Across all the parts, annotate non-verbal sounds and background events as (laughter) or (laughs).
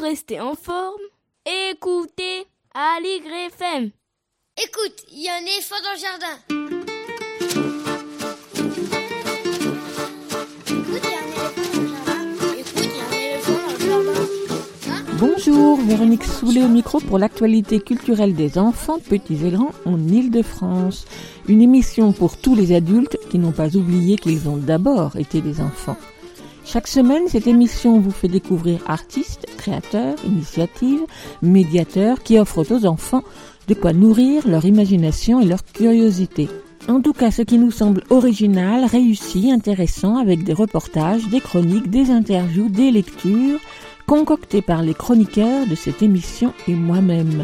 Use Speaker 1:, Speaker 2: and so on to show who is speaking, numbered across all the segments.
Speaker 1: rester en forme, écoutez Aligre FM.
Speaker 2: Écoute, il y a un éléphant dans le jardin. Hein
Speaker 3: Bonjour, Véronique Soulet au micro pour l'actualité culturelle des enfants, petits et grands, en Île-de-France. Une émission pour tous les adultes qui n'ont pas oublié qu'ils ont d'abord été des enfants. Chaque semaine, cette émission vous fait découvrir artistes, créateurs, initiatives, médiateurs qui offrent aux enfants de quoi nourrir leur imagination et leur curiosité. En tout cas, ce qui nous semble original, réussi, intéressant, avec des reportages, des chroniques, des interviews, des lectures, concoctées par les chroniqueurs de cette émission et moi-même.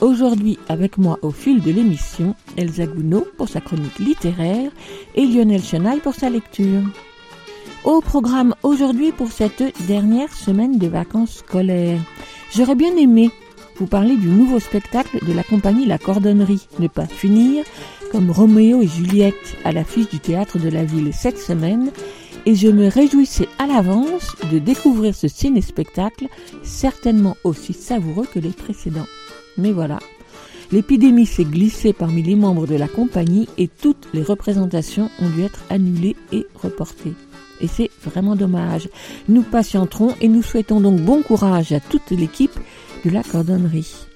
Speaker 3: Aujourd'hui, avec moi au fil de l'émission, Elsa Gounod pour sa chronique littéraire et Lionel Chenaille pour sa lecture. Au programme aujourd'hui pour cette dernière semaine de vacances scolaires, j'aurais bien aimé vous parler du nouveau spectacle de la compagnie La Cordonnerie, Ne pas finir, comme Roméo et Juliette à l'affiche du théâtre de la ville cette semaine, et je me réjouissais à l'avance de découvrir ce ciné-spectacle certainement aussi savoureux que les précédents. Mais voilà, l'épidémie s'est glissée parmi les membres de la compagnie et toutes les représentations ont dû être annulées et reportées. Et c'est vraiment dommage. Nous patienterons et nous souhaitons donc bon courage à toute l'équipe de la cordonnerie.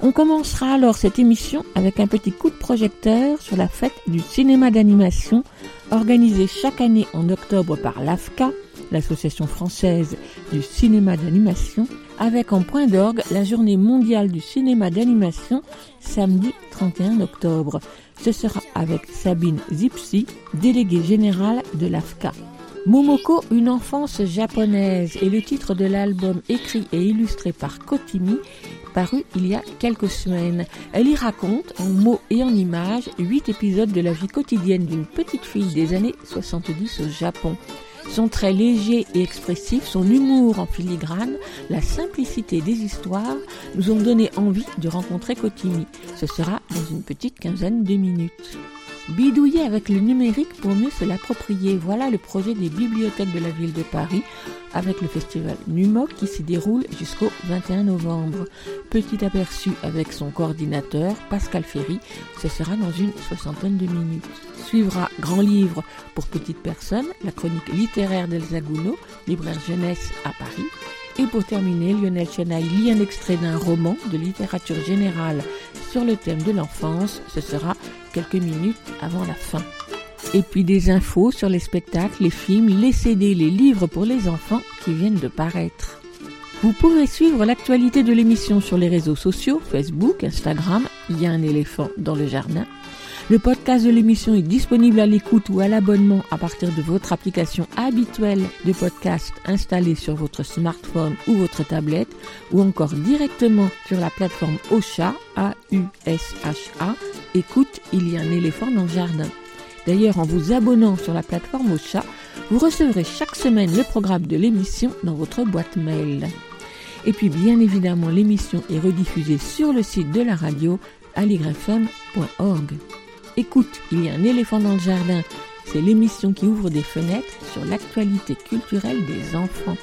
Speaker 3: On commencera alors cette émission avec un petit coup de projecteur sur la fête du cinéma d'animation organisée chaque année en octobre par l'AFCA, l'Association française du cinéma d'animation, avec en point d'orgue la journée mondiale du cinéma d'animation samedi 31 octobre. Ce sera avec Sabine Zipsi, déléguée générale de l'AFCA. Momoko, une enfance japonaise est le titre de l'album écrit et illustré par Kotimi, paru il y a quelques semaines. Elle y raconte, en mots et en images, huit épisodes de la vie quotidienne d'une petite fille des années 70 au Japon. Son trait léger et expressif, son humour en filigrane, la simplicité des histoires nous ont donné envie de rencontrer Kotimi. Ce sera dans une petite quinzaine de minutes. Bidouiller avec le numérique pour mieux se l'approprier. Voilà le projet des bibliothèques de la ville de Paris avec le festival NUMOC qui s'y déroule jusqu'au 21 novembre. Petit aperçu avec son coordinateur Pascal Ferry, ce sera dans une soixantaine de minutes. Suivra Grand Livre pour petites personnes, la chronique littéraire d'Elsa Gounod, libraire jeunesse à Paris. Et pour terminer, Lionel Chenaille lit un extrait d'un roman de littérature générale sur le thème de l'enfance. Ce sera quelques minutes avant la fin. Et puis des infos sur les spectacles, les films, les CD, les livres pour les enfants qui viennent de paraître. Vous pouvez suivre l'actualité de l'émission sur les réseaux sociaux, Facebook, Instagram, il y a un éléphant dans le jardin. Le podcast de l'émission est disponible à l'écoute ou à l'abonnement à partir de votre application habituelle de podcast installée sur votre smartphone ou votre tablette ou encore directement sur la plateforme Ocha, A-U-S-H-A. Écoute, il y a un éléphant dans le jardin. D'ailleurs, en vous abonnant sur la plateforme Ocha, vous recevrez chaque semaine le programme de l'émission dans votre boîte mail. Et puis, bien évidemment, l'émission est rediffusée sur le site de la radio aligrefm.org. Écoute, il y a un éléphant dans le jardin. C'est l'émission qui ouvre des fenêtres sur l'actualité culturelle des enfants.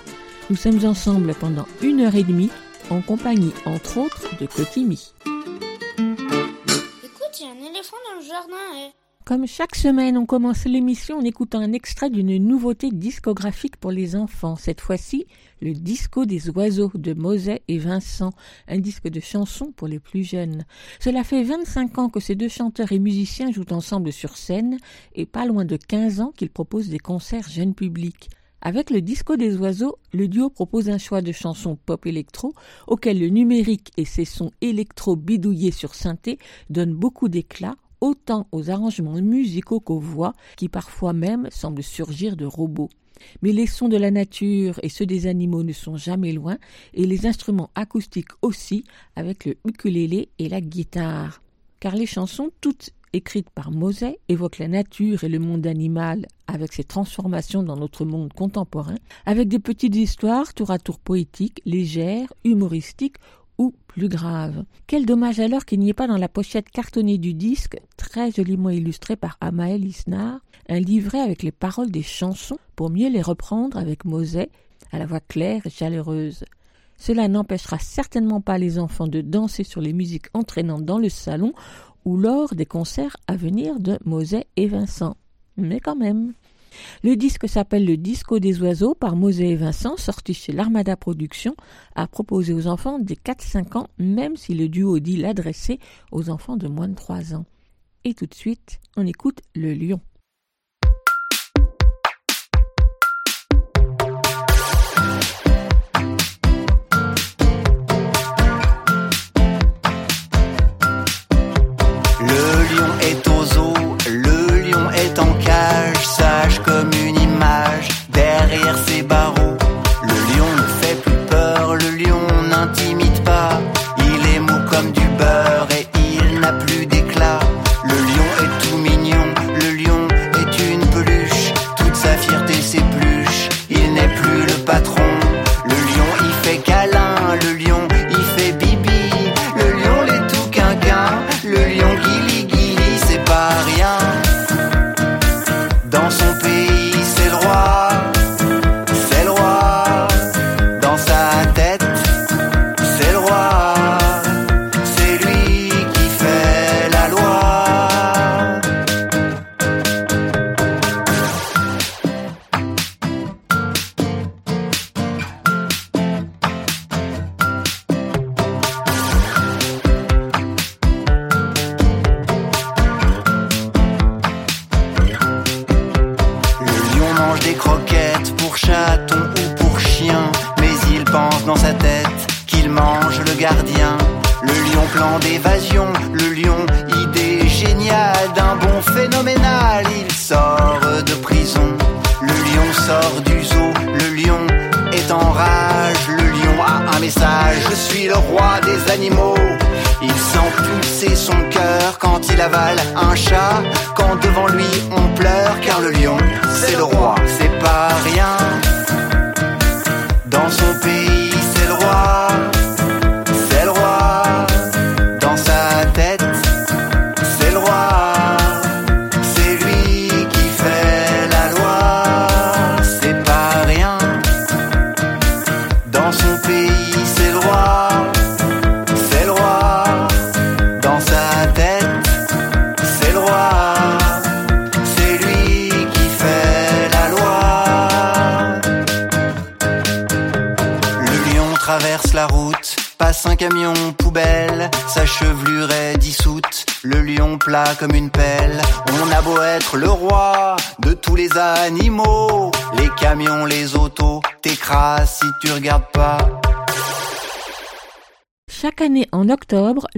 Speaker 3: Nous sommes ensemble pendant une heure et demie, en compagnie entre autres de Kotimi.
Speaker 2: Écoute, il y a un éléphant dans le jardin. eh.
Speaker 3: Comme chaque semaine, on commence l'émission en écoutant un extrait d'une nouveauté discographique pour les enfants. Cette fois-ci, le Disco des oiseaux de Moset et Vincent, un disque de chansons pour les plus jeunes. Cela fait 25 ans que ces deux chanteurs et musiciens jouent ensemble sur scène et pas loin de 15 ans qu'ils proposent des concerts jeunes publics. Avec le Disco des oiseaux, le duo propose un choix de chansons pop électro auquel le numérique et ses sons électro bidouillés sur synthé donnent beaucoup d'éclat autant aux arrangements musicaux qu'aux voix qui parfois même semblent surgir de robots. Mais les sons de la nature et ceux des animaux ne sont jamais loin, et les instruments acoustiques aussi, avec le ukulélé et la guitare. Car les chansons, toutes écrites par Moset, évoquent la nature et le monde animal avec ses transformations dans notre monde contemporain, avec des petites histoires tour à tour poétiques, légères, humoristiques plus graves. Quel dommage alors qu'il n'y ait pas dans la pochette cartonnée du disque, très joliment illustré par Amael Isnar, un livret avec les paroles des chansons pour mieux les reprendre avec Moset à la voix claire et chaleureuse. Ce
Speaker 4: cela n'empêchera certainement pas les enfants de danser sur les musiques entraînantes dans le salon ou lors des concerts à venir de Moset et Vincent. Mais quand même. Le disque s'appelle Le Disco des oiseaux par Moset et Vincent, sorti chez l'Armada Productions, à proposer aux enfants des 4-5 ans, même si le duo dit l'adresser aux enfants de moins de 3 ans. Et tout de suite, on écoute Le Lion.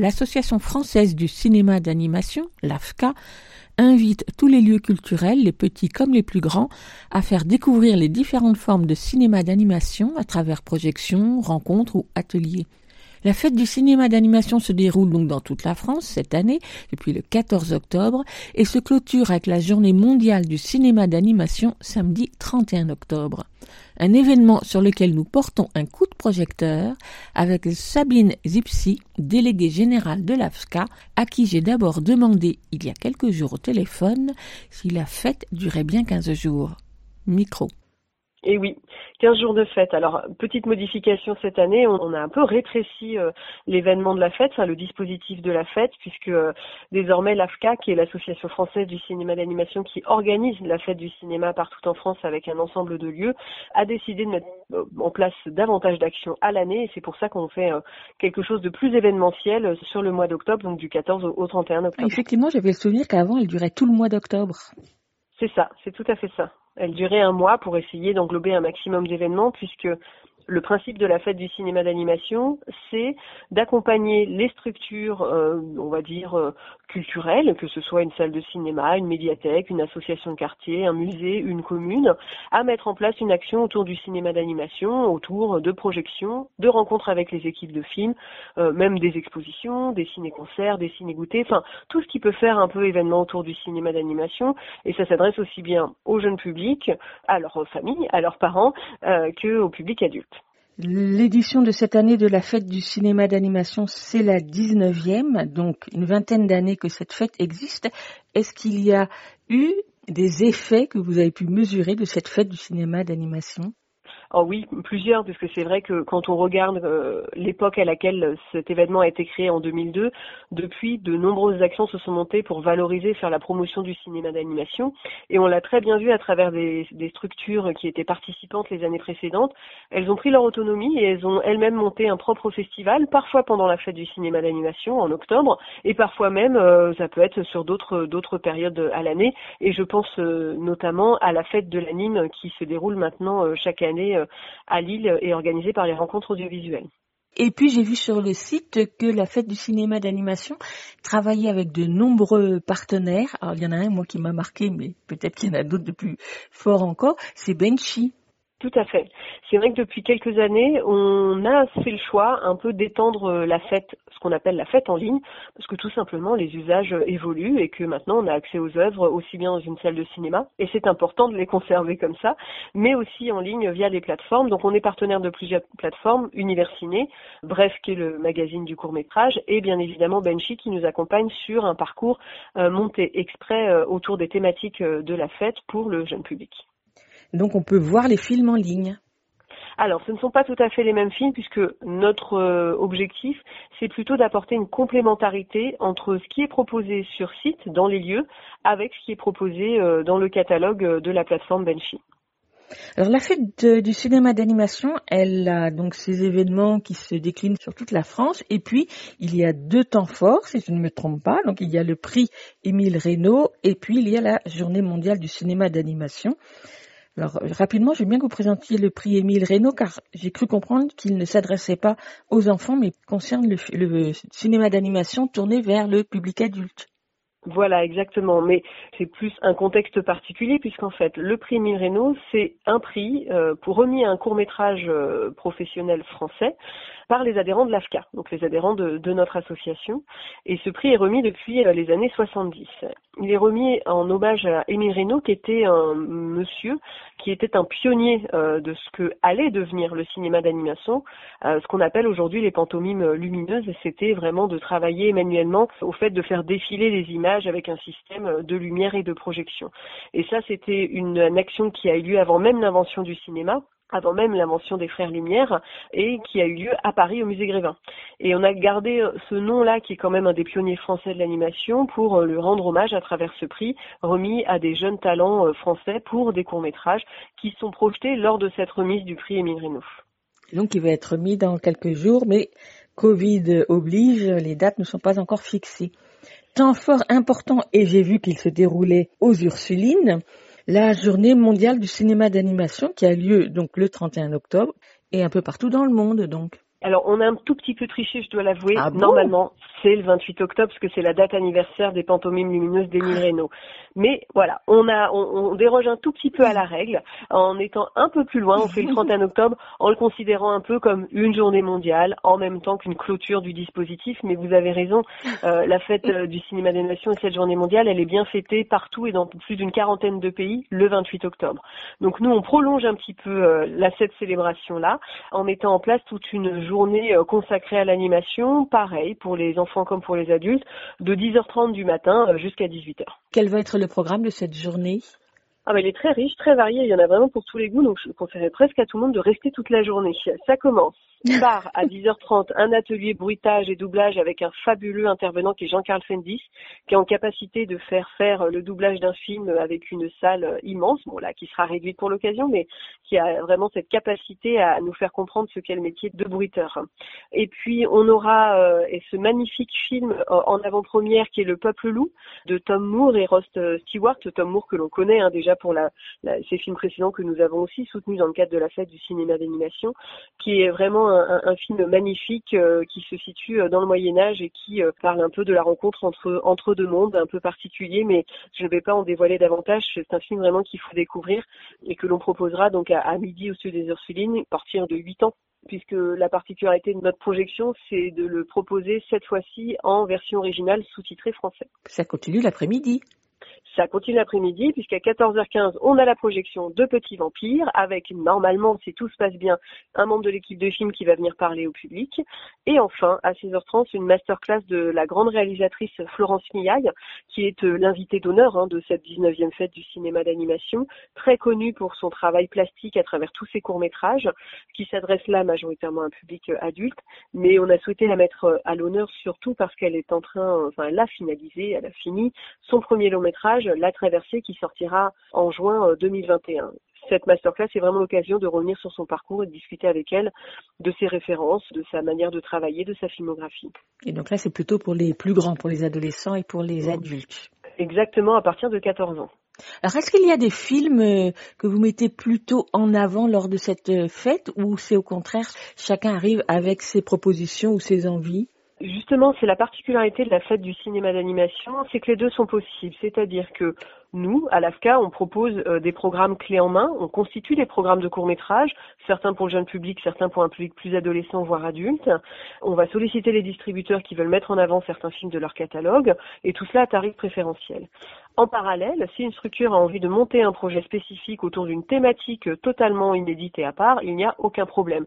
Speaker 4: l'Association française du cinéma d'animation, l'AFCA, invite tous les lieux culturels, les petits comme les plus grands, à faire découvrir les différentes formes de cinéma d'animation à travers projections, rencontres ou ateliers. La fête du cinéma d'animation se déroule donc dans toute la France cette année, depuis le 14 octobre, et se clôture avec la journée mondiale du cinéma d'animation samedi 31 octobre. Un événement sur lequel nous portons un coup de projecteur avec Sabine Zipsy, déléguée générale de l'AFSCA, à qui j'ai d'abord demandé il y a quelques jours au téléphone si la fête durait bien 15 jours. Micro.
Speaker 5: Et oui, 15 jours de fête. Alors, petite modification cette année, on a un peu rétréci euh, l'événement de la fête, le dispositif de la fête, puisque euh, désormais l'AFCA, qui est l'association française du cinéma d'animation qui organise la fête du cinéma partout en France avec un ensemble de lieux, a décidé de mettre euh, en place davantage d'actions à l'année et c'est pour ça qu'on fait quelque chose de plus événementiel sur le mois d'octobre, donc du 14 au 31 octobre.
Speaker 4: Effectivement, j'avais le souvenir qu'avant, elle durait tout le mois d'octobre.
Speaker 5: C'est ça, c'est tout à fait ça. Elle durait un mois pour essayer d'englober un maximum d'événements puisque le principe de la fête du cinéma d'animation, c'est d'accompagner les structures, euh, on va dire, euh, culturelles, que ce soit une salle de cinéma, une médiathèque, une association de quartier, un musée, une commune, à mettre en place une action autour du cinéma d'animation, autour de projections, de rencontres avec les équipes de films, euh, même des expositions, des ciné-concerts, des ciné-goûtés, enfin tout ce qui peut faire un peu événement autour du cinéma d'animation. Et ça s'adresse aussi bien aux jeunes publics, à leurs familles, à leurs parents, euh, que au public adulte.
Speaker 4: L'édition de cette année de la fête du cinéma d'animation, c'est la 19e, donc une vingtaine d'années que cette fête existe. Est-ce qu'il y a eu des effets que vous avez pu mesurer de cette fête du cinéma d'animation?
Speaker 5: Oh oui, plusieurs, parce que c'est vrai que quand on regarde euh, l'époque à laquelle cet événement a été créé en 2002, depuis, de nombreuses actions se sont montées pour valoriser, faire la promotion du cinéma d'animation. Et on l'a très bien vu à travers des, structures qui étaient participantes les années précédentes. Elles ont pris leur autonomie et elles ont elles-mêmes monté un propre festival, parfois pendant la fête du cinéma d'animation en octobre, et parfois même, euh, ça peut être sur d'autres d'autres périodes à l'année. Et je pense euh, notamment à la fête de l'anime qui se déroule maintenant euh, chaque année à Lille et organisée par les rencontres audiovisuelles.
Speaker 3: Et puis j'ai vu sur le site que la fête du cinéma d'animation travaillait avec de nombreux partenaires. Alors il y en a un moi qui m'a marqué, mais peut-être qu'il y en a d'autres de plus forts encore. C'est Benchy.
Speaker 5: Tout à fait. C'est vrai que depuis quelques années, on a fait le choix un peu d'étendre euh, la fête, ce qu'on appelle la fête en ligne, parce que tout simplement les usages évoluent et que maintenant on a accès aux œuvres aussi bien dans une salle de cinéma, et c'est important de les conserver comme ça, mais aussi en ligne via les plateformes. Donc on est partenaire de plusieurs plateformes, Universiné, Bref qui est le magazine du court métrage, et bien évidemment Benchy qui nous accompagne sur un parcours euh, monté exprès euh, autour des thématiques de la fête pour le jeune public.
Speaker 3: Donc on peut voir les films en ligne.
Speaker 5: Alors, ce ne sont pas tout à fait les mêmes films puisque notre euh, objectif, c'est plutôt d'apporter une complémentarité entre ce qui est proposé sur site, dans les lieux, avec ce qui est proposé euh, dans le catalogue euh, de la plateforme Benchy.
Speaker 3: Alors la fête du cinéma d'animation, elle a donc ces événements qui se déclinent sur toute la France et puis il y a deux temps forts, si je ne me trompe pas. Donc il y a le prix Émile Reynaud et puis il y a la journée mondiale du cinéma d'animation. Alors rapidement, je bien que vous présentiez le prix Émile Reynaud car j'ai cru comprendre qu'il ne s'adressait pas aux enfants mais concerne le, le cinéma d'animation tourné vers le public adulte.
Speaker 5: Voilà, exactement. Mais c'est plus un contexte particulier puisqu'en fait, le prix Émile Reynaud, c'est un prix euh, pour remis à un court métrage euh, professionnel français par les adhérents de l'AFCA, donc les adhérents de, notre association. Et ce prix est remis depuis euh, les années 70. Il est remis en hommage à Émile Reynaud, qui était un monsieur qui était un pionnier euh, de ce que allait devenir le cinéma d'animation, euh, ce qu'on appelle aujourd'hui les pantomimes lumineuses. Et c'était vraiment de travailler manuellement au fait de faire défiler les images avec un système de lumière et de projection. Et ça, c'était une action qui a eu lieu avant même l'invention du cinéma avant même l'invention des frères Lumière et qui a eu lieu à Paris au musée Grévin. Et on a gardé euh, ce nom-là qui est quand même un des pionniers français de l'animation pour euh, lui rendre hommage à travers ce prix remis à des jeunes talents euh, français pour des courts-métrages qui sont projetés lors de cette remise du prix Émile Reynaud.
Speaker 3: Donc il va être remis dans quelques jours, mais Covid oblige, les dates ne sont pas encore fixées. Temps fort important, et j'ai vu qu'il se déroulait aux Ursulines, la journée mondiale du cinéma d'animation qui a lieu donc le 31 octobre et un peu partout dans le monde donc.
Speaker 5: Alors, on a un tout petit peu triché, je dois l'avouer. Ah Normalement, c'est le 28 octobre, parce que c'est la date anniversaire des pantomimes lumineuses d'Émile Reynaud. Mais voilà, on a, on, déroge un tout petit peu à la règle, en étant un peu plus loin. On fait le 31 (laughs) octobre en le considérant un peu comme une journée mondiale, en même temps qu'une clôture du dispositif. Mais vous avez raison, euh, la fête euh, du cinéma d'animation et cette journée mondiale, elle est bien fêtée partout et dans plus d'une quarantaine de pays le 28 octobre. Donc nous, on prolonge un petit peu euh, la, cette célébration-là en mettant en place toute une journée journée euh, consacrée à l'animation, pareil pour les enfants comme pour les adultes, de 10h30 du matin euh, jusqu'à 18h.
Speaker 3: Quel va être le programme de cette journée?
Speaker 5: Ah bah, il est très riche, très varié, il y en a vraiment pour tous les goûts, donc je conseillerais presque à tout le monde de rester toute la journée. Ça commence par à 10h30 un atelier bruitage et doublage avec un fabuleux intervenant qui est Jean-Carl Fendis, qui est en capacité de faire faire le doublage d'un film avec une salle immense, bon là qui sera réduite pour l'occasion, mais qui a vraiment cette capacité à nous faire comprendre ce qu'est le métier de bruiteur. Et puis on aura euh, et ce magnifique film euh, en avant-première qui est Le Peuple Loup de Tom Moore et Rost Stewart, Tom Moore que l'on connaît hein, déjà pour la, ces films précédents que nous avons aussi soutenus dans le cadre de la fête du cinéma d'animation, qui est vraiment un, film magnifique euh, qui se situe euh, dans le Moyen Âge et qui euh, parle un peu de la rencontre entre deux mondes, un peu particulier, mais je ne vais pas en dévoiler davantage. C'est un film vraiment qu'il faut découvrir et que l'on proposera donc à, midi au Sud des Ursulines, à partir de 8 ans puisque la particularité de notre projection, c'est de le proposer cette fois-ci en version originale sous-titrée français.
Speaker 3: Ça continue l'après-midi.
Speaker 5: Ça continue l'après-midi puisqu'à 14h15, on a la projection de Petits Vampires avec normalement, si tout se passe bien, un membre de l'équipe de film qui va venir parler au public. Et enfin, à 16h30, une masterclass de la grande réalisatrice Florence Miaille, qui est euh, l'invitée d'honneur hein, de cette 19e fête du cinéma d'animation, très connue pour son travail plastique à travers tous ses courts-métrages, qui s'adresse là majoritairement à un public euh, adulte, mais on a souhaité la mettre euh, à l'honneur surtout parce qu'elle est en train, enfin elle a finalisé, elle a fini son premier long métrage, La Traversée, qui sortira en juin 2021 cette masterclass est vraiment l'occasion de revenir sur son parcours et de discuter avec elle de ses références, de sa manière de travailler, de sa filmographie.
Speaker 3: Et donc là, c'est plutôt pour les plus grands, pour les adolescents et pour les adultes.
Speaker 5: Exactement, à partir de 14 ans.
Speaker 3: Alors, est-ce qu'il y a des films euh, que vous mettez plutôt en avant lors de cette euh, fête ou c'est au contraire, chacun arrive avec ses propositions ou ses envies?
Speaker 5: Justement, c'est la particularité de la fête du cinéma d'animation, c'est que les deux sont possibles. C'est-à-dire que nous, à l'AFCA, on propose euh, des programmes clés en main, on constitue des programmes de court métrage, certains pour le jeune public, certains pour un public plus adolescent, voire adulte. On va solliciter les distributeurs qui veulent mettre en avant certains films de leur catalogue, et tout cela à tarif préférentiel. En parallèle, si une structure a envie de monter un projet spécifique autour d'une thématique totalement inédite et à part, il n'y a aucun problème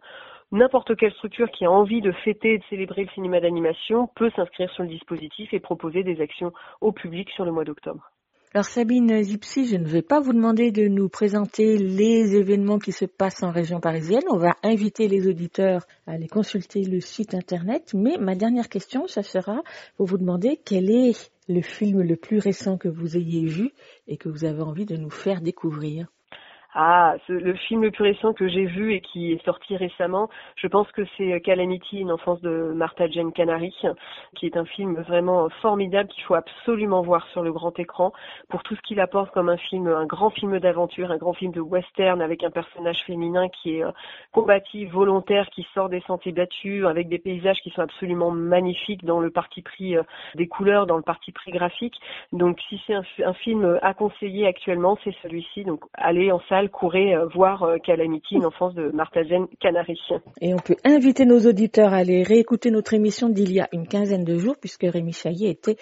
Speaker 5: n'importe quelle structure qui a envie de fêter et de célébrer le cinéma d'animation peut s'inscrire sur le dispositif et proposer des actions au public sur le mois d'octobre.
Speaker 3: Alors Sabine Zipsi, je ne vais pas vous demander de nous présenter les événements qui se passent en région parisienne. On va inviter les auditeurs à aller consulter le site internet. Mais ma dernière question, ça sera pour vous demander quel est le film le plus récent que vous ayez vu et que vous avez envie de nous faire découvrir.
Speaker 5: Ah, le film le plus récent que j'ai vu et qui est sorti récemment, je pense que c'est Calamity, une enfance de Martha Jane Canary, qui est un film vraiment formidable qu'il faut absolument voir sur le grand écran pour tout ce qu'il apporte comme un film, un grand film d'aventure, un grand film de western avec un personnage féminin qui est euh, combatif, volontaire, qui sort des sentiers battus, avec des paysages qui sont absolument magnifiques dans le parti pris euh, des couleurs, dans le parti pris graphique. Donc si c'est un, un film à conseiller actuellement, c'est celui-ci. Donc allez en salle courait euh, voir euh, Calamity, une enfance de Marthazen Canary.
Speaker 3: Et on peut inviter nos auditeurs à aller réécouter notre émission d'il y a une quinzaine de jours, puisque Rémi Chaillet était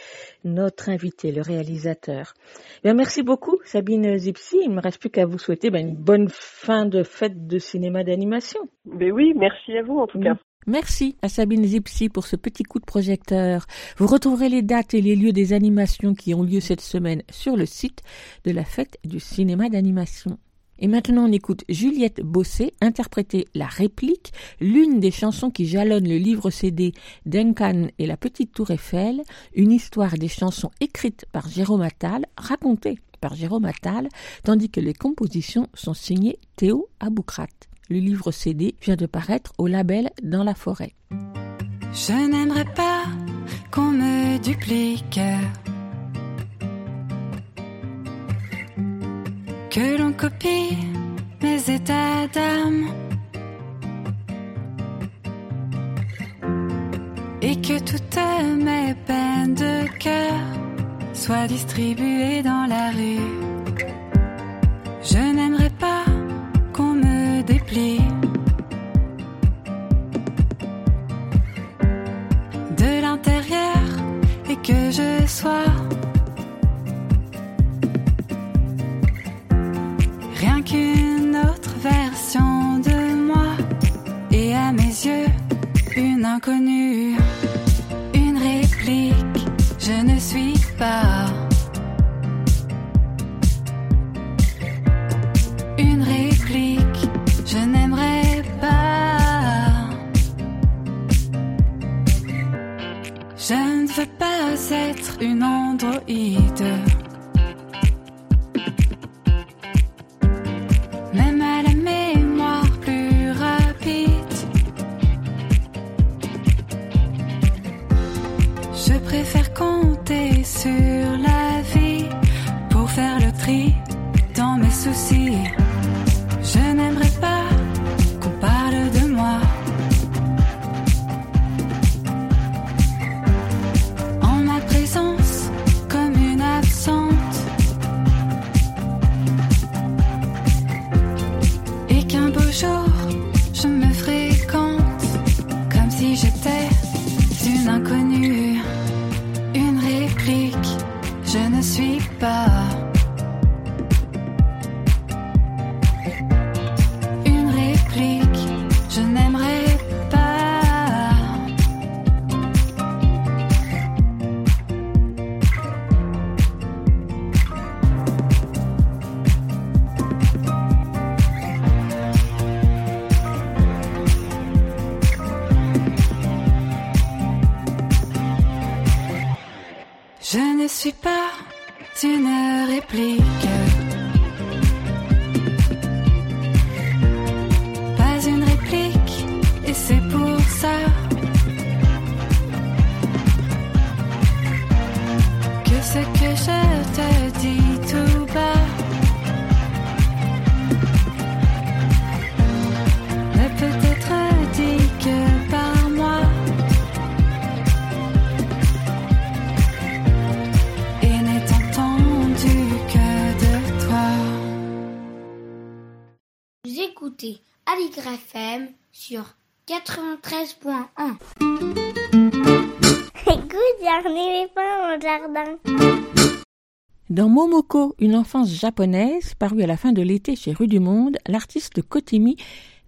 Speaker 3: notre invité, le réalisateur. Bien, merci beaucoup, Sabine Zipsi. Il ne me reste plus qu'à vous souhaiter ben, une bonne fin de fête de cinéma d'animation.
Speaker 5: Ben oui, merci à vous en tout cas.
Speaker 3: Merci à Sabine Zipsi pour ce petit coup de projecteur. Vous retrouverez les dates et les lieux des animations qui ont lieu cette semaine sur le site de la fête du cinéma d'animation. Et maintenant, on écoute Juliette Bossé interpréter la réplique, l'une des chansons qui jalonnent le livre CD Duncan et la petite tour Eiffel, une histoire des chansons écrites par Jérôme Attal, racontée par Jérôme Attal, tandis que les compositions sont signées Théo Aboukrat. Le livre CD vient de paraître au label Dans la forêt.
Speaker 6: Je n'aimerais pas qu'on me duplique que l'on copie mes états d'âme et que toutes mes peines de cœur soient distribuées dans la rue. Je n'aimerais pas qu'on me déplie. De l'intérieur et que je sois de moi et à mes yeux une inconnue, une réplique, je ne suis pas. Une réplique, je n'aimerais pas. Je ne veux pas être une androïde. to Une
Speaker 3: enfance japonaise, parue à la fin de l'été chez Rue du Monde, l'artiste Kotimi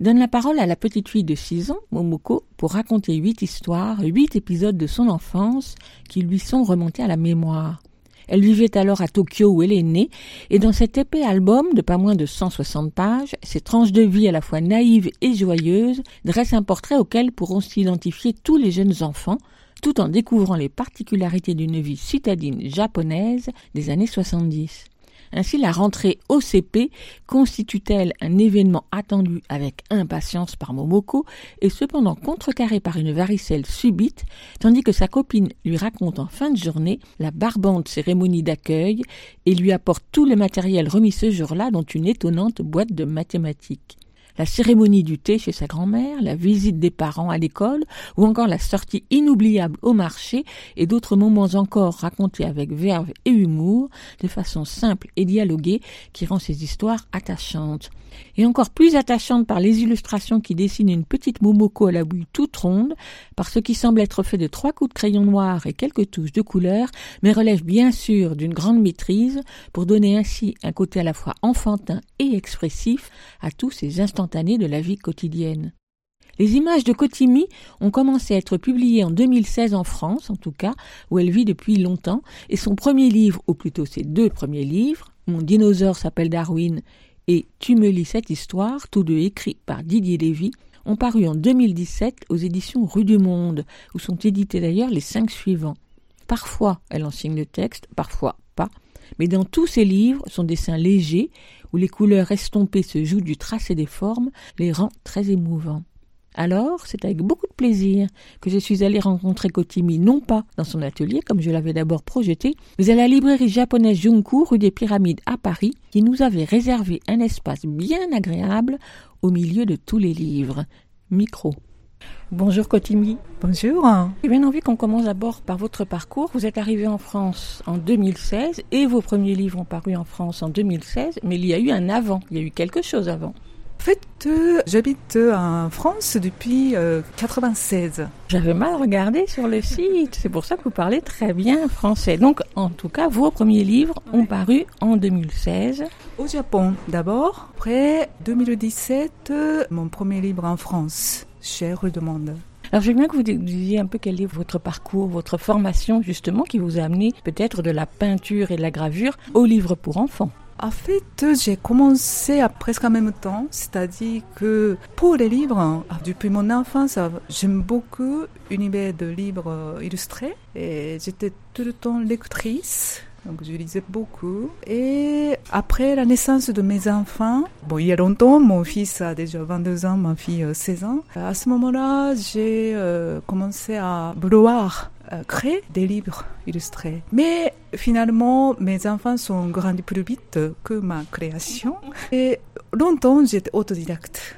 Speaker 3: donne la parole à la petite fille de 6 ans, Momoko, pour raconter huit histoires, huit épisodes de son enfance qui lui sont remontés à la mémoire. Elle vivait alors à Tokyo où elle est née, et dans cet épais album de pas moins de 160 pages, ces tranches de vie à la fois naïves et joyeuses dressent un portrait auquel pourront s'identifier tous les jeunes enfants, tout en découvrant les particularités d'une vie citadine japonaise des années 70. Ainsi, la rentrée au CP constitue-t-elle un événement attendu avec impatience par Momoko et cependant contrecarré par une varicelle subite, tandis que sa copine lui raconte en fin de journée la barbante cérémonie d'accueil et lui apporte tout le matériel remis ce jour-là, dont une étonnante boîte de mathématiques la cérémonie du thé chez sa grand-mère, la visite des parents à l'école, ou encore la sortie inoubliable au marché, et d'autres moments encore racontés avec verve et humour, de façon simple et dialoguée, qui rend ces histoires attachantes. Et encore plus attachantes par les illustrations qui dessinent une petite Momoko à la bouille toute ronde, par ce qui semble être fait de trois coups de crayon noir et quelques touches de couleur, mais relève bien sûr d'une grande maîtrise, pour donner ainsi un côté à la fois enfantin et expressif à tous ces de la vie quotidienne. Les images de Kotimi ont commencé à être publiées en 2016 en France, en tout cas, où elle vit depuis longtemps, et son premier livre, ou plutôt ses deux premiers livres, Mon dinosaure s'appelle Darwin et Tu me lis cette histoire, tous deux écrits par Didier Lévy, ont paru en 2017 aux éditions Rue du Monde, où sont édités d'ailleurs les cinq suivants. Parfois, elle en signe le texte, parfois pas, mais dans tous ces livres, son dessin léger, les couleurs estompées se jouent du tracé des formes, les rend très émouvants. Alors, c'est avec beaucoup de plaisir que je suis allée rencontrer Kotimi, non pas dans son atelier, comme je l'avais d'abord projeté, mais à la librairie japonaise Junku, rue des Pyramides à Paris, qui nous avait réservé un espace bien agréable au milieu de tous les livres. Micro. Bonjour Kotimi.
Speaker 7: Bonjour.
Speaker 3: J'ai bien envie qu'on commence d'abord par votre parcours. Vous êtes arrivé en France en 2016 et vos premiers livres ont paru en France en 2016, mais il y a eu un avant, il y a eu quelque chose avant.
Speaker 7: En fait, euh, j'habite en France depuis euh, 96.
Speaker 3: J'avais mal regardé sur le site, c'est pour ça que vous parlez très bien français. Donc, en tout cas, vos premiers livres ont paru en 2016.
Speaker 7: Au Japon d'abord, après 2017, euh, mon premier livre en France, chez Rue de Monde.
Speaker 3: Alors, je veux bien que vous disiez un peu quel est votre parcours, votre formation, justement, qui vous a amené peut-être de la peinture et de la gravure au livre pour enfants.
Speaker 7: En fait, j'ai commencé à presque en même temps, c'est-à-dire que pour les livres, depuis mon enfance, j'aime beaucoup l'univers de livres illustrés et j'étais tout le temps lectrice. Donc je lisais beaucoup. Et après la naissance de mes enfants, bon, il y a longtemps, mon fils a déjà 22 ans, ma fille 16 ans. À ce moment-là, j'ai euh, commencé à vouloir euh, créer des livres illustrés. Mais finalement, mes enfants sont grandis plus vite que ma création. Et longtemps, j'étais autodidacte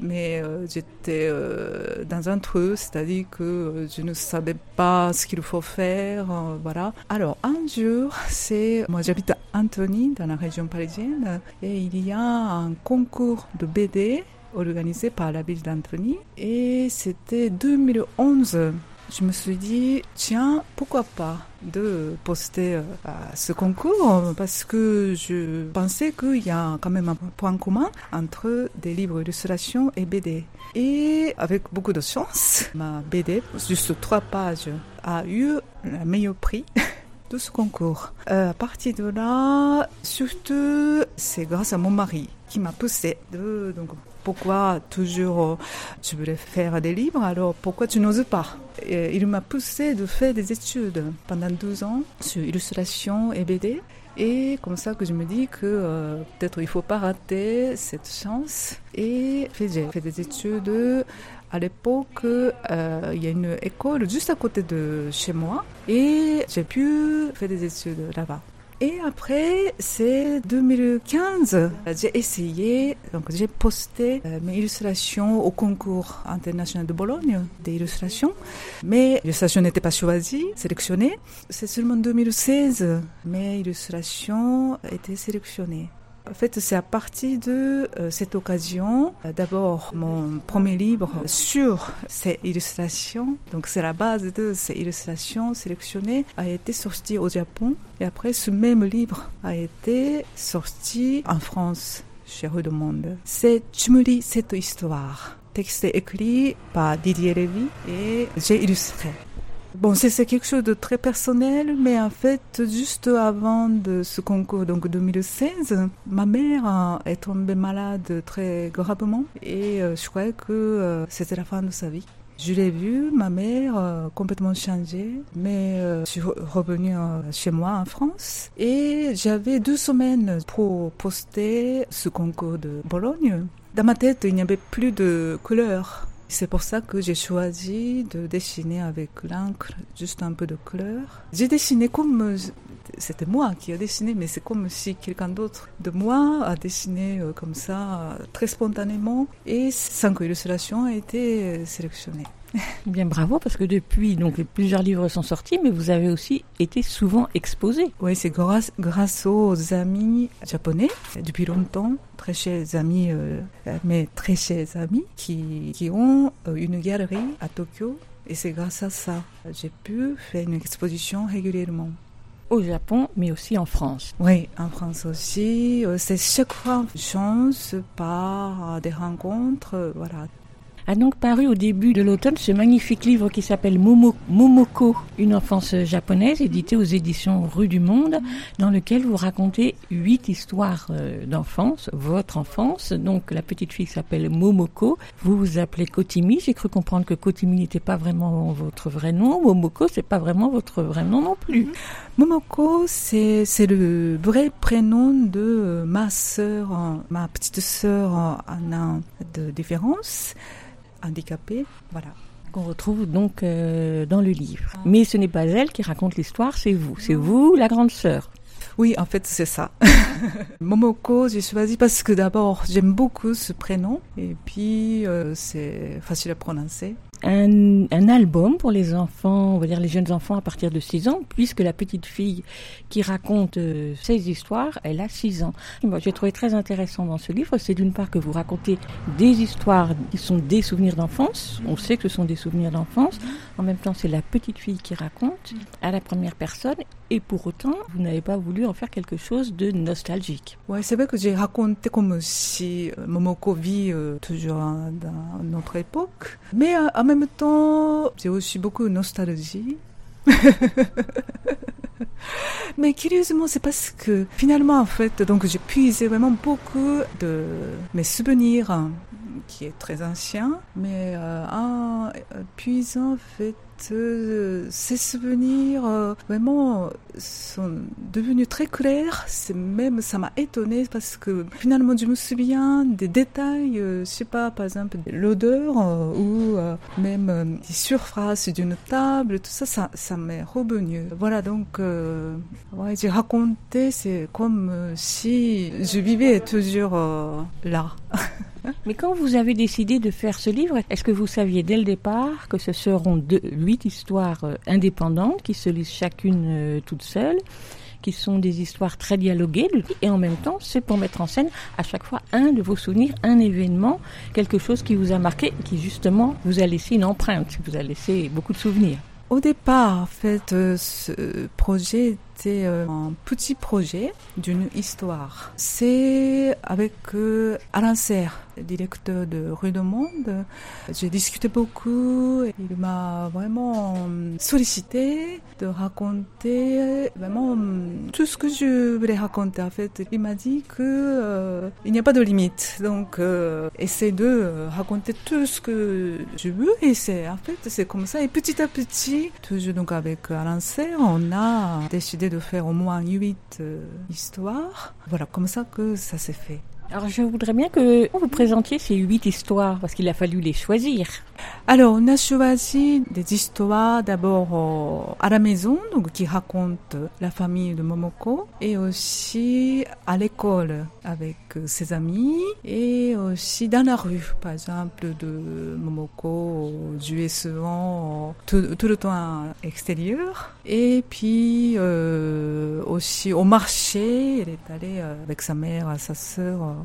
Speaker 7: mais euh, j'étais euh, dans un trou, c'est-à-dire que euh, je ne savais pas ce qu'il faut faire, euh, voilà. Alors un jour, c'est moi j'habite à Antony dans la région parisienne et il y a un concours de BD organisé par la ville d'Antony et c'était 2011 je me suis dit, tiens, pourquoi pas de poster euh, à ce concours parce que je pensais qu'il y a quand même un point commun entre des livres d'illustration et BD. Et avec beaucoup de chance, ma BD, juste trois pages, a eu le meilleur prix. (laughs) de ce concours. Euh, à partir de là, surtout, c'est grâce à mon mari qui m'a poussé de donc, pourquoi toujours euh, tu voulais faire des livres, alors pourquoi tu n'oses pas Il m'a poussé de faire des études pendant 12 ans sur illustration et BD. Et comme ça que je me dis que euh, peut-être il faut pas rater cette chance. Et j'ai fait des études. À l'époque, euh, il y a une école juste à côté de chez moi et j'ai pu faire des études là-bas. Et après, c'est 2015, j'ai essayé, donc j'ai posté euh, mes illustrations au concours international de Bologne des illustrations, mais l'illustration n'était pas choisie, sélectionnée. C'est seulement en 2016 mes illustrations étaient sélectionnées. En fait, c'est à partir de euh, cette occasion, euh, d'abord mon premier livre sur ces illustrations, donc c'est la base de ces illustrations sélectionnées, a été sorti au Japon. Et après, ce même livre a été sorti en France, chez Rue du Monde. C'est lis cette histoire. Texte écrit par Didier Lévy et j'ai illustré. Bon, c'est quelque chose de très personnel, mais en fait, juste avant ce concours, donc 2016, ma mère est tombée malade très gravement et euh, je croyais que euh, c'était la fin de sa vie. Je l'ai vue, ma mère, euh, complètement changée, mais je suis revenue chez moi en France et j'avais deux semaines pour poster ce concours de Bologne. Dans ma tête, il n'y avait plus de couleurs. C'est pour ça que j'ai choisi de dessiner avec l'encre, juste un peu de couleur. J'ai dessiné comme c'était moi qui a dessiné, mais c'est comme si quelqu'un d'autre de moi a dessiné euh, comme ça, très spontanément, et cinq illustrations ont été sélectionnées. (laughs)
Speaker 3: Bien bravo parce que depuis donc plusieurs livres sont sortis mais vous avez aussi été souvent exposé.
Speaker 7: Oui, c'est grâce, grâce aux amis japonais depuis longtemps, très chers amis euh, mais très chers amis qui, qui ont euh, une galerie à Tokyo et c'est grâce à ça j'ai pu faire une exposition régulièrement
Speaker 3: au Japon, mais aussi en France.
Speaker 7: Oui, en France aussi. Euh, c'est chaque fois une chance par des rencontres, voilà,
Speaker 3: a donc paru au début de l'automne ce magnifique livre qui s'appelle Momoko, une enfance japonaise, édité aux éditions Rue du Monde, dans lequel vous racontez huit histoires euh, d'enfance, votre enfance. Donc la petite fille s'appelle Momoko, vous vous appelez Kotimi. J'ai cru comprendre que Kotimi n'était pas vraiment votre vrai nom. Momoko, c'est pas vraiment votre vrai nom non plus.
Speaker 7: Momoko, c'est le vrai prénom de ma sœur, ma petite sœur en an de différence handicapée. Voilà.
Speaker 3: Qu'on retrouve donc euh, dans le livre. Mais ce n'est pas elle qui raconte l'histoire, c'est vous. C'est vous, la grande sœur.
Speaker 7: Oui, en fait, c'est ça. (laughs) Momoko, j'ai choisi parce que d'abord, j'aime beaucoup ce prénom et puis euh, c'est facile à prononcer
Speaker 3: un, album pour les enfants, on va dire les jeunes enfants à partir de 6 ans, puisque la petite fille qui raconte euh, ces histoires, elle a 6 ans. Moi, j'ai trouvé très intéressant dans ce livre, c'est d'une part que vous racontez des histoires qui sont des souvenirs d'enfance, on sait que ce sont des souvenirs d'enfance, en même temps c'est la petite fille qui raconte à la première personne, et pour autant, vous n'avez pas voulu en faire quelque chose de nostalgique.
Speaker 7: Ouais, c'est vrai que j'ai raconté comme si euh, Momoko vit euh, toujours dans notre époque, mais en même temps, j'ai aussi beaucoup de nostalgie. (laughs) Mais curieusement, c'est parce que finalement, en fait, donc j'ai puisé vraiment beaucoup de mes souvenirs, hein, qui est très ancien, mais euh, en puisant en fait euh, ces souvenirs euh, vraiment sont devenus très clairs. Même, ça m'a étonné parce que finalement, je me souviens des détails, euh, je sais pas, par exemple, l'odeur ou même des surfaces d'une table, tout ça, ça, ça m'est revenu. Voilà, donc, ouais, j'ai raconté, c'est comme si je vivais toujours là. (laughs)
Speaker 3: Mais quand vous avez décidé de faire ce livre, est-ce que vous saviez dès le départ que ce seront huit histoires euh, indépendantes qui se lisent chacune euh, toutes seules qui sont des histoires très dialoguées, et en même temps, c'est pour mettre en scène à chaque fois un de vos souvenirs, un événement, quelque chose qui vous a marqué, qui justement vous a laissé une empreinte, vous a laissé beaucoup de souvenirs.
Speaker 7: Au départ, en fait, euh, ce projet c'était euh, un petit projet d'une histoire. C'est avec euh, Alain Serre, directeur de Rue du Monde. J'ai discuté beaucoup. Il m'a vraiment euh, sollicité de raconter vraiment tout ce que je voulais raconter. En fait, il m'a dit que il n'y a pas de limite. Donc, euh, de raconter tout ce que je veux. Et c'est en fait c'est comme ça. Et petit à petit, toujours donc avec Alain Serre, on a décidé de faire au moins huit euh, histoires. Voilà, comme ça que ça s'est fait.
Speaker 3: Alors je voudrais bien que vous présentiez ces huit histoires, parce qu'il a fallu les choisir.
Speaker 7: Alors, on a choisi des histoires d'abord euh, à la maison, donc qui racontent la famille de Momoko, et aussi à l'école avec euh, ses amis, et aussi dans la rue, par exemple, de Momoko jouait souvent euh, tout, tout le temps extérieur, et puis euh, aussi au marché, elle est allée avec sa mère, sa sœur,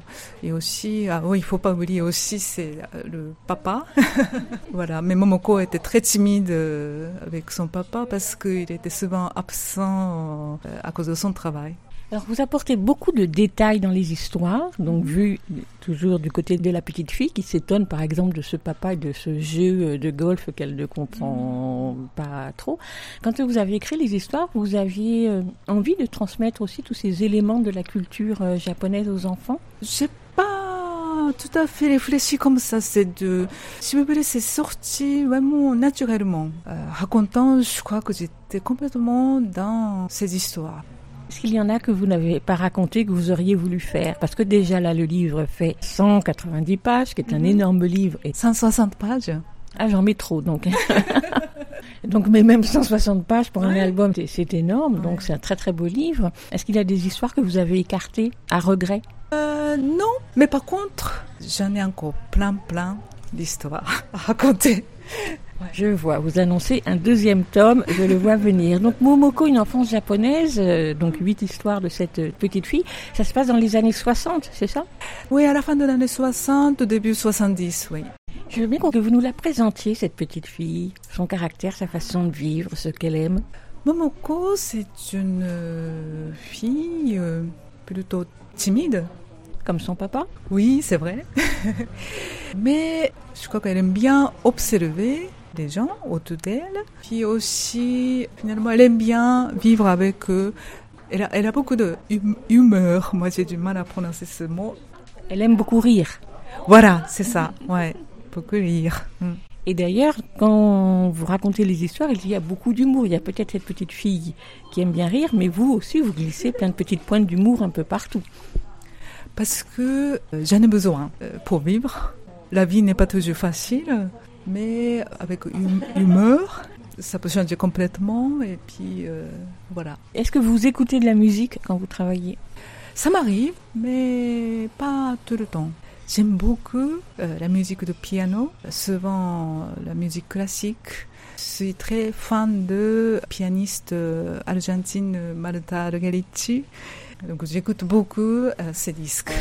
Speaker 7: et aussi, ah il faut pas oublier aussi, c'est euh, le papa. (laughs) Voilà, mais Momoko était très timide euh, avec son papa parce qu'il était souvent absent euh, à cause de son travail.
Speaker 3: Alors vous apportez beaucoup de détails dans les histoires, donc vu toujours du côté de la petite fille qui s'étonne par exemple de ce papa et de ce jeu de golf qu'elle ne comprend pas trop. Quand vous avez écrit les histoires, vous aviez euh, envie de transmettre aussi tous ces éléments de la culture euh, japonaise aux enfants?
Speaker 7: J'ai pas tout à fait réfléchi comme ça. C'est de, si vous voulez, c'est sorti vraiment naturellement. Euh, racontant, je crois que j'étais complètement dans ces histoires.
Speaker 3: Est-ce qu'il y en a que vous n'avez pas raconté que vous auriez voulu faire? Parce que déjà là, le livre fait 190 pages, qui est un
Speaker 7: Mhm.
Speaker 3: énorme livre. Et
Speaker 7: 160 pages.
Speaker 3: ah, j'en mets trop, donc. (laughs) donc, mais même 160 pages pour un album, c'est- énorme. Donc, c'est un très très beau livre. Est-ce qu'il y a des histoires que vous avez écartées à regret?
Speaker 7: Euh, non, mais par contre, j'en ai encore plein, plein d'histoires (laughs) à raconter.
Speaker 3: Je vois, vous annoncez un deuxième tome, je le vois venir. Donc Momoko, une enfance japonaise, euh, donc huit histoires de cette euh, petite fille, ça se passe dans les années 60, c'est ça?
Speaker 7: Oui, à la fin de l'année 60, au début 70, oui.
Speaker 3: Je veux bien que vous nous la présentiez, cette petite fille, son caractère, sa façon de vivre, ce qu'elle aime.
Speaker 7: Momoko, c'est une euh, fille plutôt timide.
Speaker 3: Comme son papa?
Speaker 7: Oui, c'est vrai. (laughs) Mais je crois qu'elle aime bien observer les gens autour d'elle. Puis aussi, finalement, elle aime bien vivre avec eux. Elle a, elle a beaucoup de hum- humeur. Moi, j'ai du mal à prononcer ce mot.
Speaker 3: Elle aime beaucoup rire.
Speaker 7: Voilà, c'est ça. Ouais, beaucoup rire. Mm.
Speaker 3: Et d'ailleurs, quand vous racontez les histoires, il y a beaucoup d'humour. Il y a peut-être cette petite fille qui aime bien rire, mais vous aussi, vous glissez plein de petites pointes d'humour un peu partout.
Speaker 7: Parce que euh, j'en ai besoin euh, pour vivre. La vie n'est pas toujours facile, mais avec hum- humeur, ça peut changer complètement. Et puis, euh, voilà.
Speaker 3: Est-ce que vous écoutez de la musique quand vous travaillez?
Speaker 7: Ça m'arrive, mais pas tout le temps. J'aime beaucoup euh, la musique de piano, souvent euh, la musique classique. Je suis très fan de pianiste euh, argentine Marta Argericci. Donc j'écoute beaucoup euh, ses disques.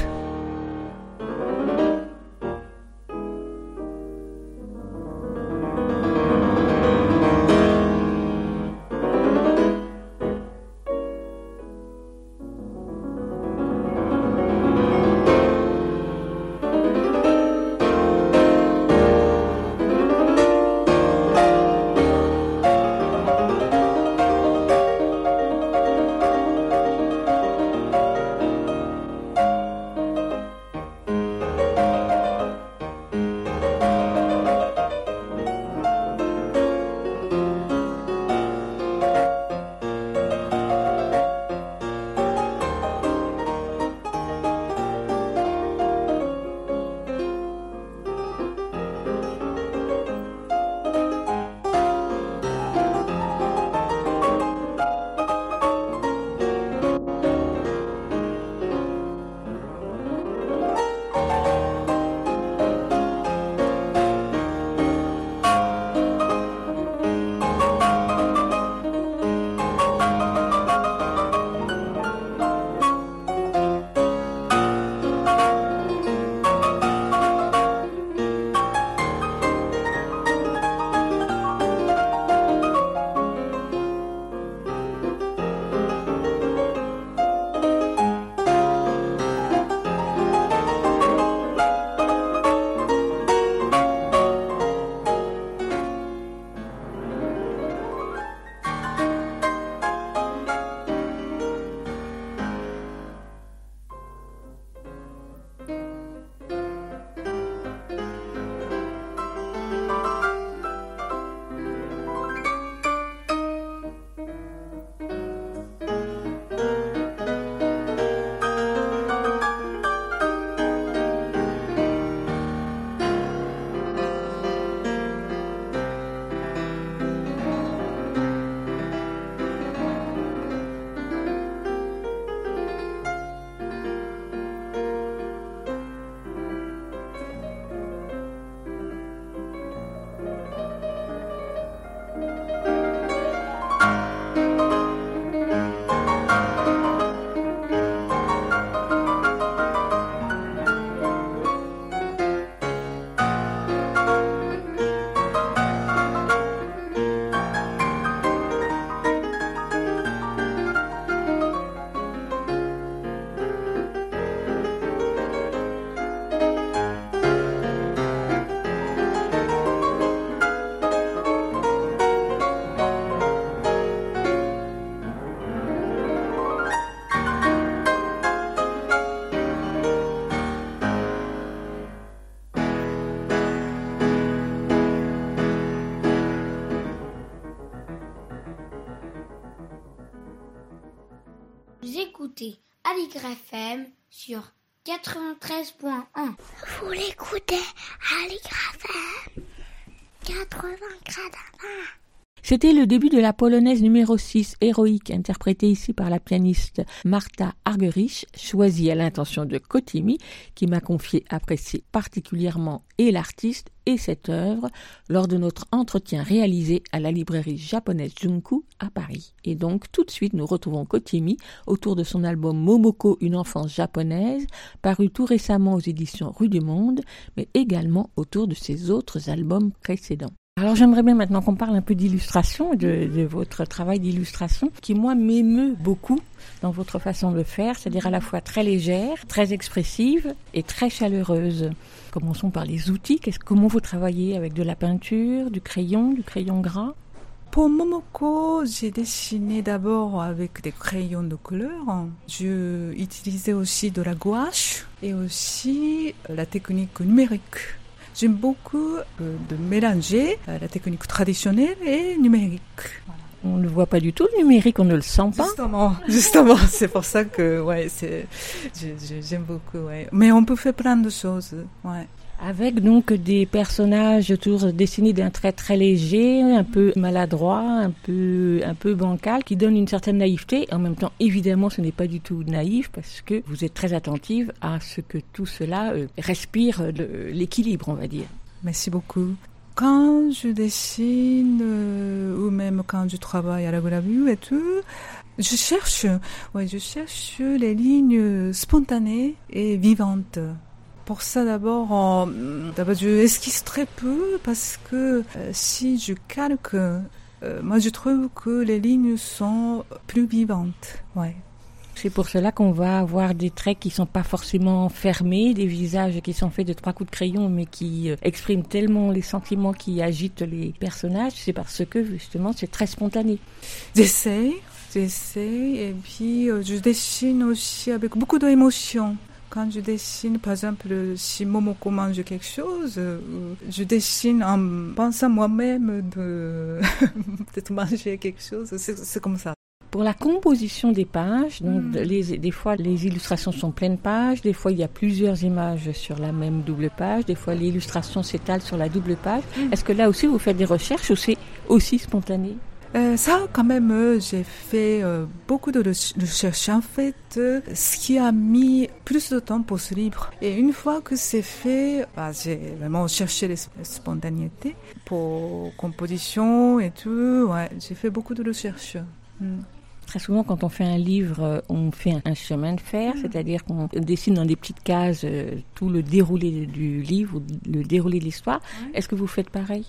Speaker 3: C'était le début de la polonaise numéro 6, héroïque, interprétée ici par la pianiste Martha Argerich, choisie à l'intention de Kotimi, qui m'a confié apprécier particulièrement et l'artiste et cette œuvre lors de notre entretien réalisé à la librairie japonaise Junku à Paris. Et donc tout de suite nous retrouvons Kotimi autour de son album Momoko, une enfance japonaise, paru tout récemment aux éditions Rue du Monde, mais également autour de ses autres albums précédents. Alors j'aimerais bien maintenant qu'on parle un peu d'illustration, de, de, votre travail d'illustration, qui moi m'émeut beaucoup dans votre façon de faire, c'est-à-dire à la fois très légère, très expressive et très chaleureuse. Commençons par les outils. comment vous travaillez avec de la peinture, du crayon, du crayon gras?
Speaker 7: Pour Momoko, j'ai dessiné d'abord avec des crayons de couleur. Je utilisais aussi de la gouache et aussi la technique numérique. J'aime beaucoup euh, de mélanger euh, la technique traditionnelle et numérique.
Speaker 3: On ne le voit pas du tout, le numérique, on ne le sent pas.
Speaker 7: Justement, (laughs) justement, c'est pour ça que ouais, c'est, j'aime beaucoup. Ouais. Mais on peut faire plein de choses. Ouais.
Speaker 3: Avec donc des personnages toujours dessinés d'un trait très léger, un peu maladroit, un peu, un peu bancal, qui donne une certaine naïveté. En même temps, évidemment, ce n'est pas du tout naïf parce que vous êtes très attentive à ce que tout cela euh, respire l'équilibre, on va dire.
Speaker 7: Merci beaucoup. Quand je dessine euh, ou même quand je travaille à la gravure et tout, je cherche, ouais, je cherche les lignes spontanées et vivantes. Pour ça, d'abord, d'abord, je esquisse très peu parce que euh, si je calque, euh, moi, je trouve que les lignes sont plus vivantes. Ouais.
Speaker 3: C'est pour cela qu'on va avoir des traits qui sont pas forcément fermés, des visages qui sont faits de trois coups de crayon, mais qui euh, expriment tellement les sentiments qui agitent les personnages. C'est parce que justement, c'est très spontané.
Speaker 7: J'essaie, j'essaie, et puis je dessine aussi avec beaucoup d'émotion quand je dessine, par exemple, si Momoko mange quelque chose, euh, je dessine en pensant moi-même de (laughs) peut-être manger quelque chose. C'est comme ça.
Speaker 3: Pour la composition des pages, donc les, des fois les illustrations sont pleines pages, des fois il y a plusieurs images sur la même double page, des fois l'illustration s'étale sur la double page. Hmm. Est-ce que là aussi vous faites des recherches ou c'est aussi spontané?
Speaker 7: Euh, ça, quand même, euh, j'ai fait euh, beaucoup de recherches. En fait, ce qui a mis plus de temps pour ce livre. Et une fois que c'est fait, bah, j'ai vraiment cherché la spontanéité pour composition et tout. Ouais, j'ai fait beaucoup de recherches. Hmm.
Speaker 3: Très souvent, quand on fait un livre, on fait un chemin de fer, hmm. c'est-à-dire qu'on dessine dans des petites cases tout le déroulé du livre, le déroulé de l'histoire. Est-ce que vous faites pareil?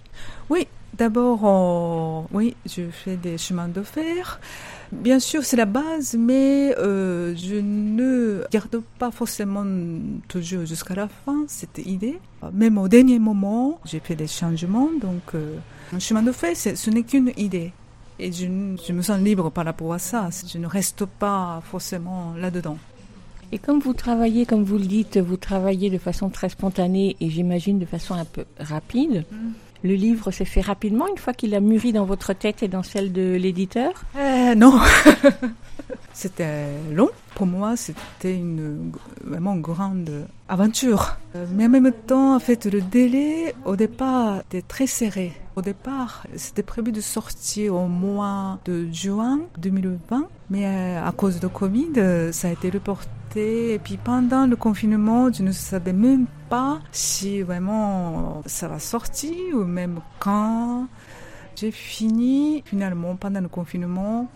Speaker 7: Oui, D'abord, oui, je fais des chemins de fer. Bien sûr, c'est la base, mais euh, je ne garde pas forcément toujours jusqu'à la fin cette idée. Même au dernier moment, j'ai fait des changements. Donc, euh, un chemin de fer, ce n'est qu'une idée. Et je, je me sens libre par rapport à ça. Je ne reste pas forcément là-dedans.
Speaker 3: Et comme vous travaillez, comme vous le dites, vous travaillez de façon très spontanée et j'imagine de façon un peu rapide. Mm. Le livre s'est fait rapidement une fois qu'il a mûri dans votre tête et dans celle de l'éditeur?
Speaker 7: Euh, Non. (laughs) c'était long. Pour moi, c'était une vraiment grande aventure. Euh, mais en même temps, en fait, le délai au départ était très serré. Au départ, c'était prévu de sortir au mois de juin 2020, mais euh, à cause de Covid, ça a été reporté et puis pendant le confinement, je ne savais même pas si vraiment ça va sortir ou même quand. J'ai fini finalement pendant le confinement.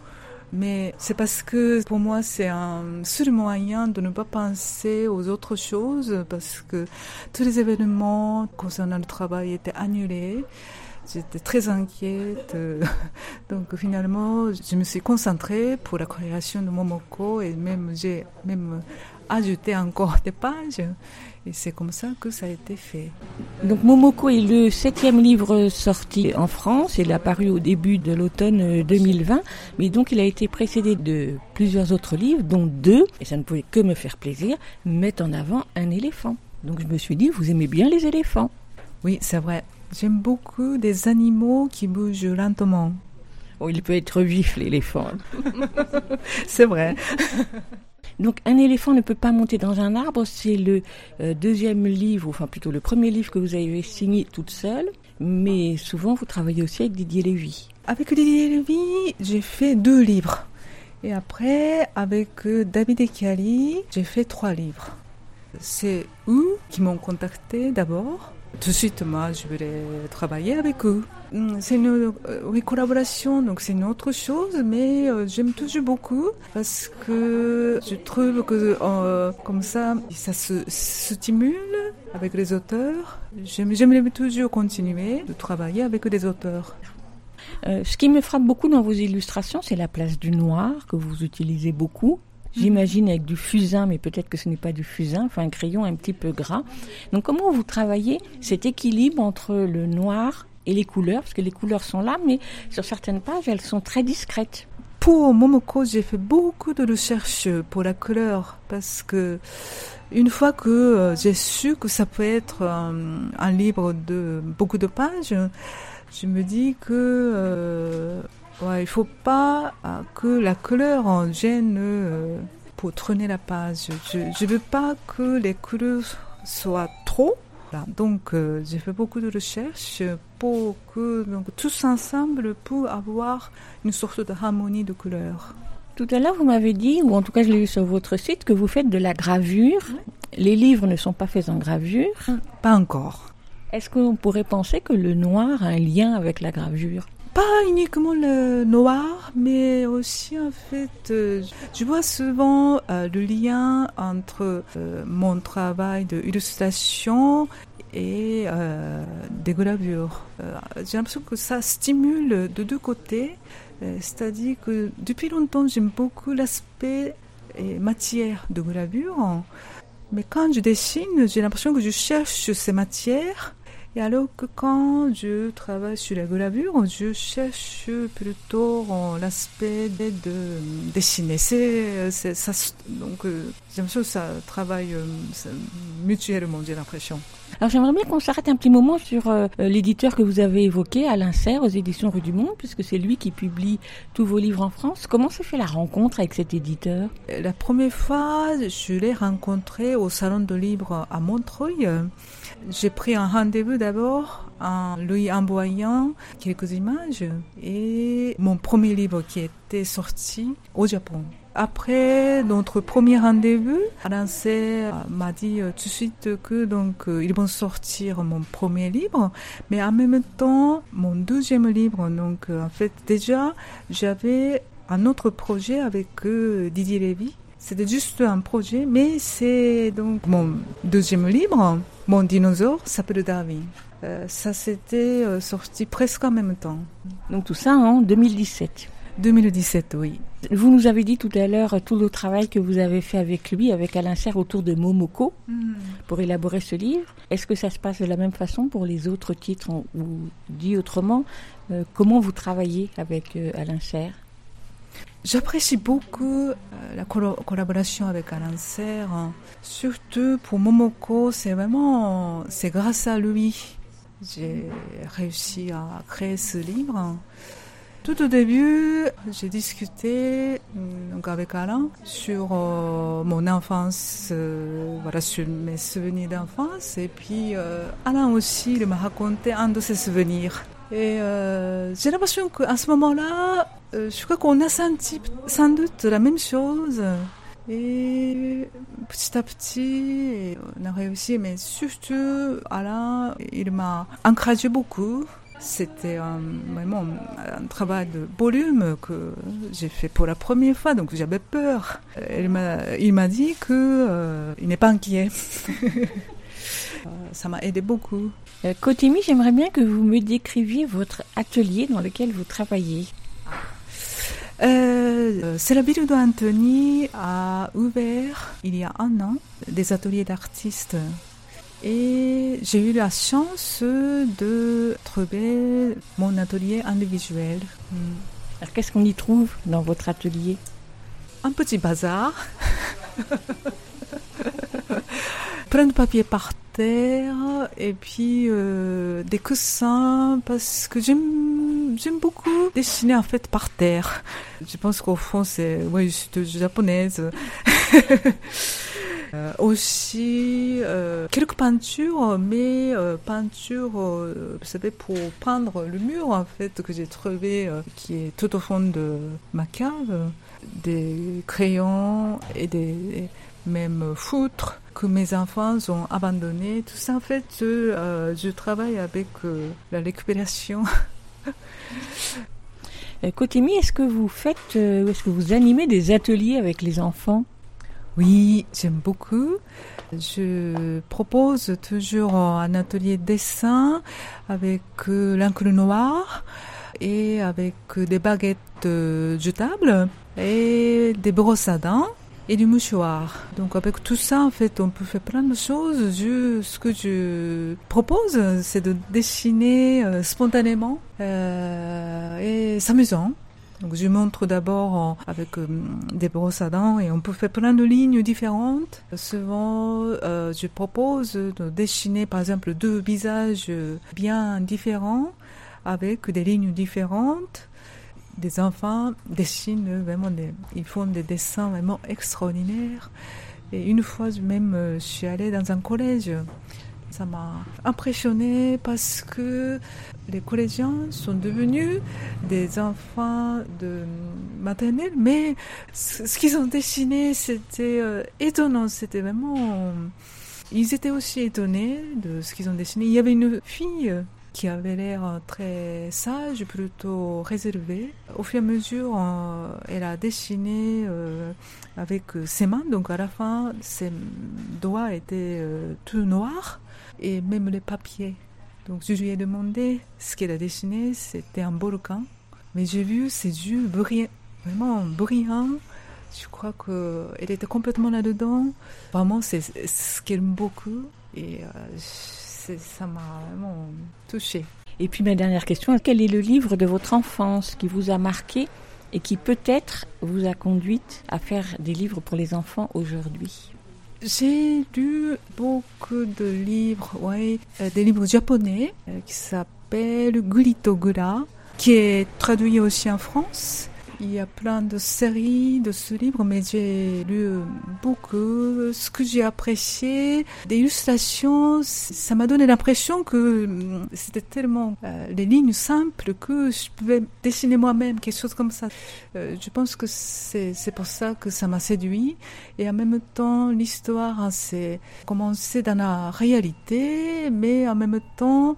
Speaker 7: Mais c'est parce que pour moi, c'est un seul moyen de ne pas penser aux autres choses parce que tous les événements concernant le travail étaient annulés. J'étais très inquiète. (laughs) Donc finalement, je me suis concentrée pour la création de Momoko et même j'ai même ajouté encore des pages. Et c'est comme ça que ça a été fait.
Speaker 3: Donc Momoko est le septième livre sorti en France. Il est apparu au début de l'automne 2020. Mais donc il a été précédé de plusieurs autres livres, dont deux, et ça ne pouvait que me faire plaisir, mettent en avant un éléphant. Donc je me suis dit, vous aimez bien les éléphants
Speaker 7: Oui, c'est vrai. J'aime beaucoup des animaux qui bougent lentement.
Speaker 3: Oh, il peut être vif, l'éléphant. (laughs)
Speaker 7: C'est vrai. (laughs)
Speaker 3: Donc un éléphant ne peut pas monter dans un arbre, c'est le euh, deuxième livre, enfin plutôt le premier livre que vous avez signé toute seule, mais souvent vous travaillez aussi avec Didier Lévy.
Speaker 7: Avec Didier Lévy, j'ai fait deux livres. Et après, avec euh, David Ekiali, j'ai fait trois livres. C'est eux qui m'ont contacté d'abord. Tout de suite, moi, je voulais travailler avec eux. Hum, C'est une euh, collaboration, donc c'est une autre chose, mais euh, j'aime toujours beaucoup parce que je trouve que euh, comme ça, ça se stimule avec les auteurs. J'aime- J'aimerais toujours continuer de travailler avec des auteurs.
Speaker 3: Ce qui me frappe beaucoup dans vos illustrations, c'est la place du noir que vous utilisez beaucoup. J'imagine avec du fusain, mais peut-être que ce n'est pas du fusain, enfin un crayon un petit peu gras. Donc comment vous travaillez cet équilibre entre le noir et les couleurs? Parce que les couleurs sont là, mais sur certaines pages, elles sont très discrètes.
Speaker 7: Pour Momoko, j'ai fait beaucoup de recherches pour la couleur parce que une fois que euh, j'ai su que ça peut être euh, un livre de beaucoup de pages, je me dis que euh, ouais, il faut pas euh, que la couleur en gêne euh, pour traîner la page. Je je veux pas que les couleurs soient trop. Donc euh, j'ai fait beaucoup de recherches pour que donc tous ensemble pour avoir une sorte de harmonie de couleurs.
Speaker 3: Tout à l'heure, vous m'avez dit, ou en tout cas je l'ai vu sur votre site, que vous faites de la gravure. Les livres ne sont pas faits en gravure.
Speaker 7: Pas encore.
Speaker 3: Est-ce qu'on pourrait penser que le noir a un lien avec la gravure?
Speaker 7: Pas uniquement le noir, mais aussi en fait, euh, je vois souvent euh, le lien entre euh, mon travail d'illustration et des gravures. J'ai l'impression que ça stimule de deux côtés, c'est-à-dire que depuis longtemps j'aime beaucoup l'aspect et matière de gravure, mais quand je dessine, j'ai l'impression que je cherche ces matières et alors que quand je travaille sur la gravure, je cherche plutôt l'aspect de de dessiner. C'est, ça, donc, euh, j'ai l'impression que ça travaille euh, ça- mutuellement, j'ai l'impression.
Speaker 3: Alors j'aimerais bien qu'on s'arrête un petit moment sur euh, l'éditeur que vous avez évoqué, Alain Serre, aux éditions Rue du Monde, puisque c'est lui qui publie tous vos livres en France. Comment s'est fait la rencontre avec cet éditeur?
Speaker 7: La première fois, je l'ai rencontré au Salon de Livre à Montreuil. J'ai pris un rendez-vous d'abord en lui envoyant quelques images et mon premier livre qui était sorti au Japon. Après notre premier rendez-vous, Serre m'a dit euh, tout de suite que donc euh, ils vont sortir mon premier livre, mais en même temps mon deuxième livre. Donc euh, en fait déjà j'avais un autre projet avec Didier Lévy. C'était juste un projet, mais c'est donc mon deuxième livre. Mon dinosaure s'appelle Darwin. Euh, ça s'était euh, sorti presque en même temps.
Speaker 3: Donc tout ça en 2017.
Speaker 7: 2017, oui.
Speaker 3: Vous nous avez dit tout à l'heure tout le travail que vous avez fait avec lui, avec Alain Serre, autour de Momoko, pour élaborer ce livre. Est-ce que ça se passe de la même façon pour les autres titres Ou dit autrement, euh, comment vous travaillez avec euh, Alain Serre?
Speaker 7: J'apprécie beaucoup euh, la collaboration avec Alain Serre. hein. Surtout pour Momoko, c'est vraiment, c'est grâce à lui j'ai réussi à créer ce livre. Tout au début, j'ai discuté euh, donc avec Alain sur euh, mon enfance, voilà, sur mes souvenirs d'enfance. Et puis Alain aussi, il m'a raconté un de ses souvenirs. Et euh, j'ai l'impression qu'à ce moment-là, euh, je crois qu'on a senti sans doute la même chose. Et petit à petit, on a réussi, mais surtout, Alain, il m'a encouragé beaucoup. C'était vraiment un travail de volume que j'ai fait pour la première fois, donc j'avais peur. Il m'a, il m'a dit que euh, il n'est pas inquiet. (laughs) Euh, Ça m'a aidé beaucoup.
Speaker 3: Euh, Kotimi, j'aimerais bien que vous me décriviez votre atelier dans lequel vous travaillez.
Speaker 7: Euh, c'est la ville d'Anthony a ouvert il y a un an des ateliers d'artistes. Et j'ai eu la chance de trouver mon atelier individuel. Hmm.
Speaker 3: Alors qu'est-ce qu'on y trouve dans votre atelier?
Speaker 7: Un petit bazar. (laughs) Plein de papier par terre et puis euh, des coussins parce que j'aime j'aime beaucoup dessiner en fait par terre. Je pense qu'au fond c'est oui je suis japonaise. (laughs) Euh, aussi euh, quelques peintures, mais euh, peintures, vous savez, pour peindre le mur en fait que j'ai trouvé qui est tout au fond de ma cave, des crayons et des même foutres que mes enfants ont abandonné. Tout ça en fait, je, je travaille avec la récupération. (laughs)
Speaker 3: Kotimi, est-ce que vous faites, est-ce que vous animez des ateliers avec les enfants?
Speaker 7: Oui, j'aime beaucoup. Je propose toujours un atelier dessin avec l'encre noire et avec des baguettes jetables et des brosses à dents et du mouchoir. Donc avec tout ça, en fait, on peut faire plein de choses. Je, ce que je propose, c'est de dessiner euh, spontanément euh, et s'amusant. Donc je montre d'abord avec euh, des brosses à dents et on peut faire plein de lignes différentes. Souvent, euh, je propose de dessiner par exemple deux visages bien différents avec des lignes différentes. Des enfants dessinent vraiment, des, ils font des dessins vraiment extraordinaires. Et une fois même, euh, je suis allée dans un collège ça m'a impressionné parce que les collégiens sont devenus des enfants de maternelle, mais ce qu'ils ont dessiné, c'était euh, étonnant. C'était vraiment. Ils étaient aussi étonnés de ce qu'ils ont dessiné. Il y avait une fille qui avait l'air très sage, plutôt réservée. Au fur et à mesure, euh, elle a dessiné euh, avec ses mains, donc à la fin, ses doigts étaient tout noirs et même les papiers. Donc je lui ai demandé ce qu'elle a dessiné, c'était un volcan. Mais j'ai vu ses yeux brillants, vraiment brillants. Je crois qu'elle était complètement là-dedans. Vraiment, c'est ce qu'elle aime beaucoup. Et euh, ça m'a vraiment touchée.
Speaker 3: Et puis ma dernière question, quel est le livre de votre enfance qui vous a marqué et qui peut-être vous a conduite à faire des livres pour les enfants aujourd'hui?
Speaker 7: J'ai lu beaucoup de livres, ouais, euh, des livres japonais euh, qui s'appellent Gulitogura, qui est traduit aussi en France. Il y a plein de séries de ce livre, mais j'ai lu beaucoup. Ce que j'ai apprécié, des illustrations, ça m'a donné l'impression que hum, c'était tellement euh, les lignes simples que je pouvais dessiner moi-même quelque chose comme ça. Euh, je pense que c'est pour ça que ça m'a séduit. Et en même temps, l'histoire hein, c'est dans la réalité, mais en même temps,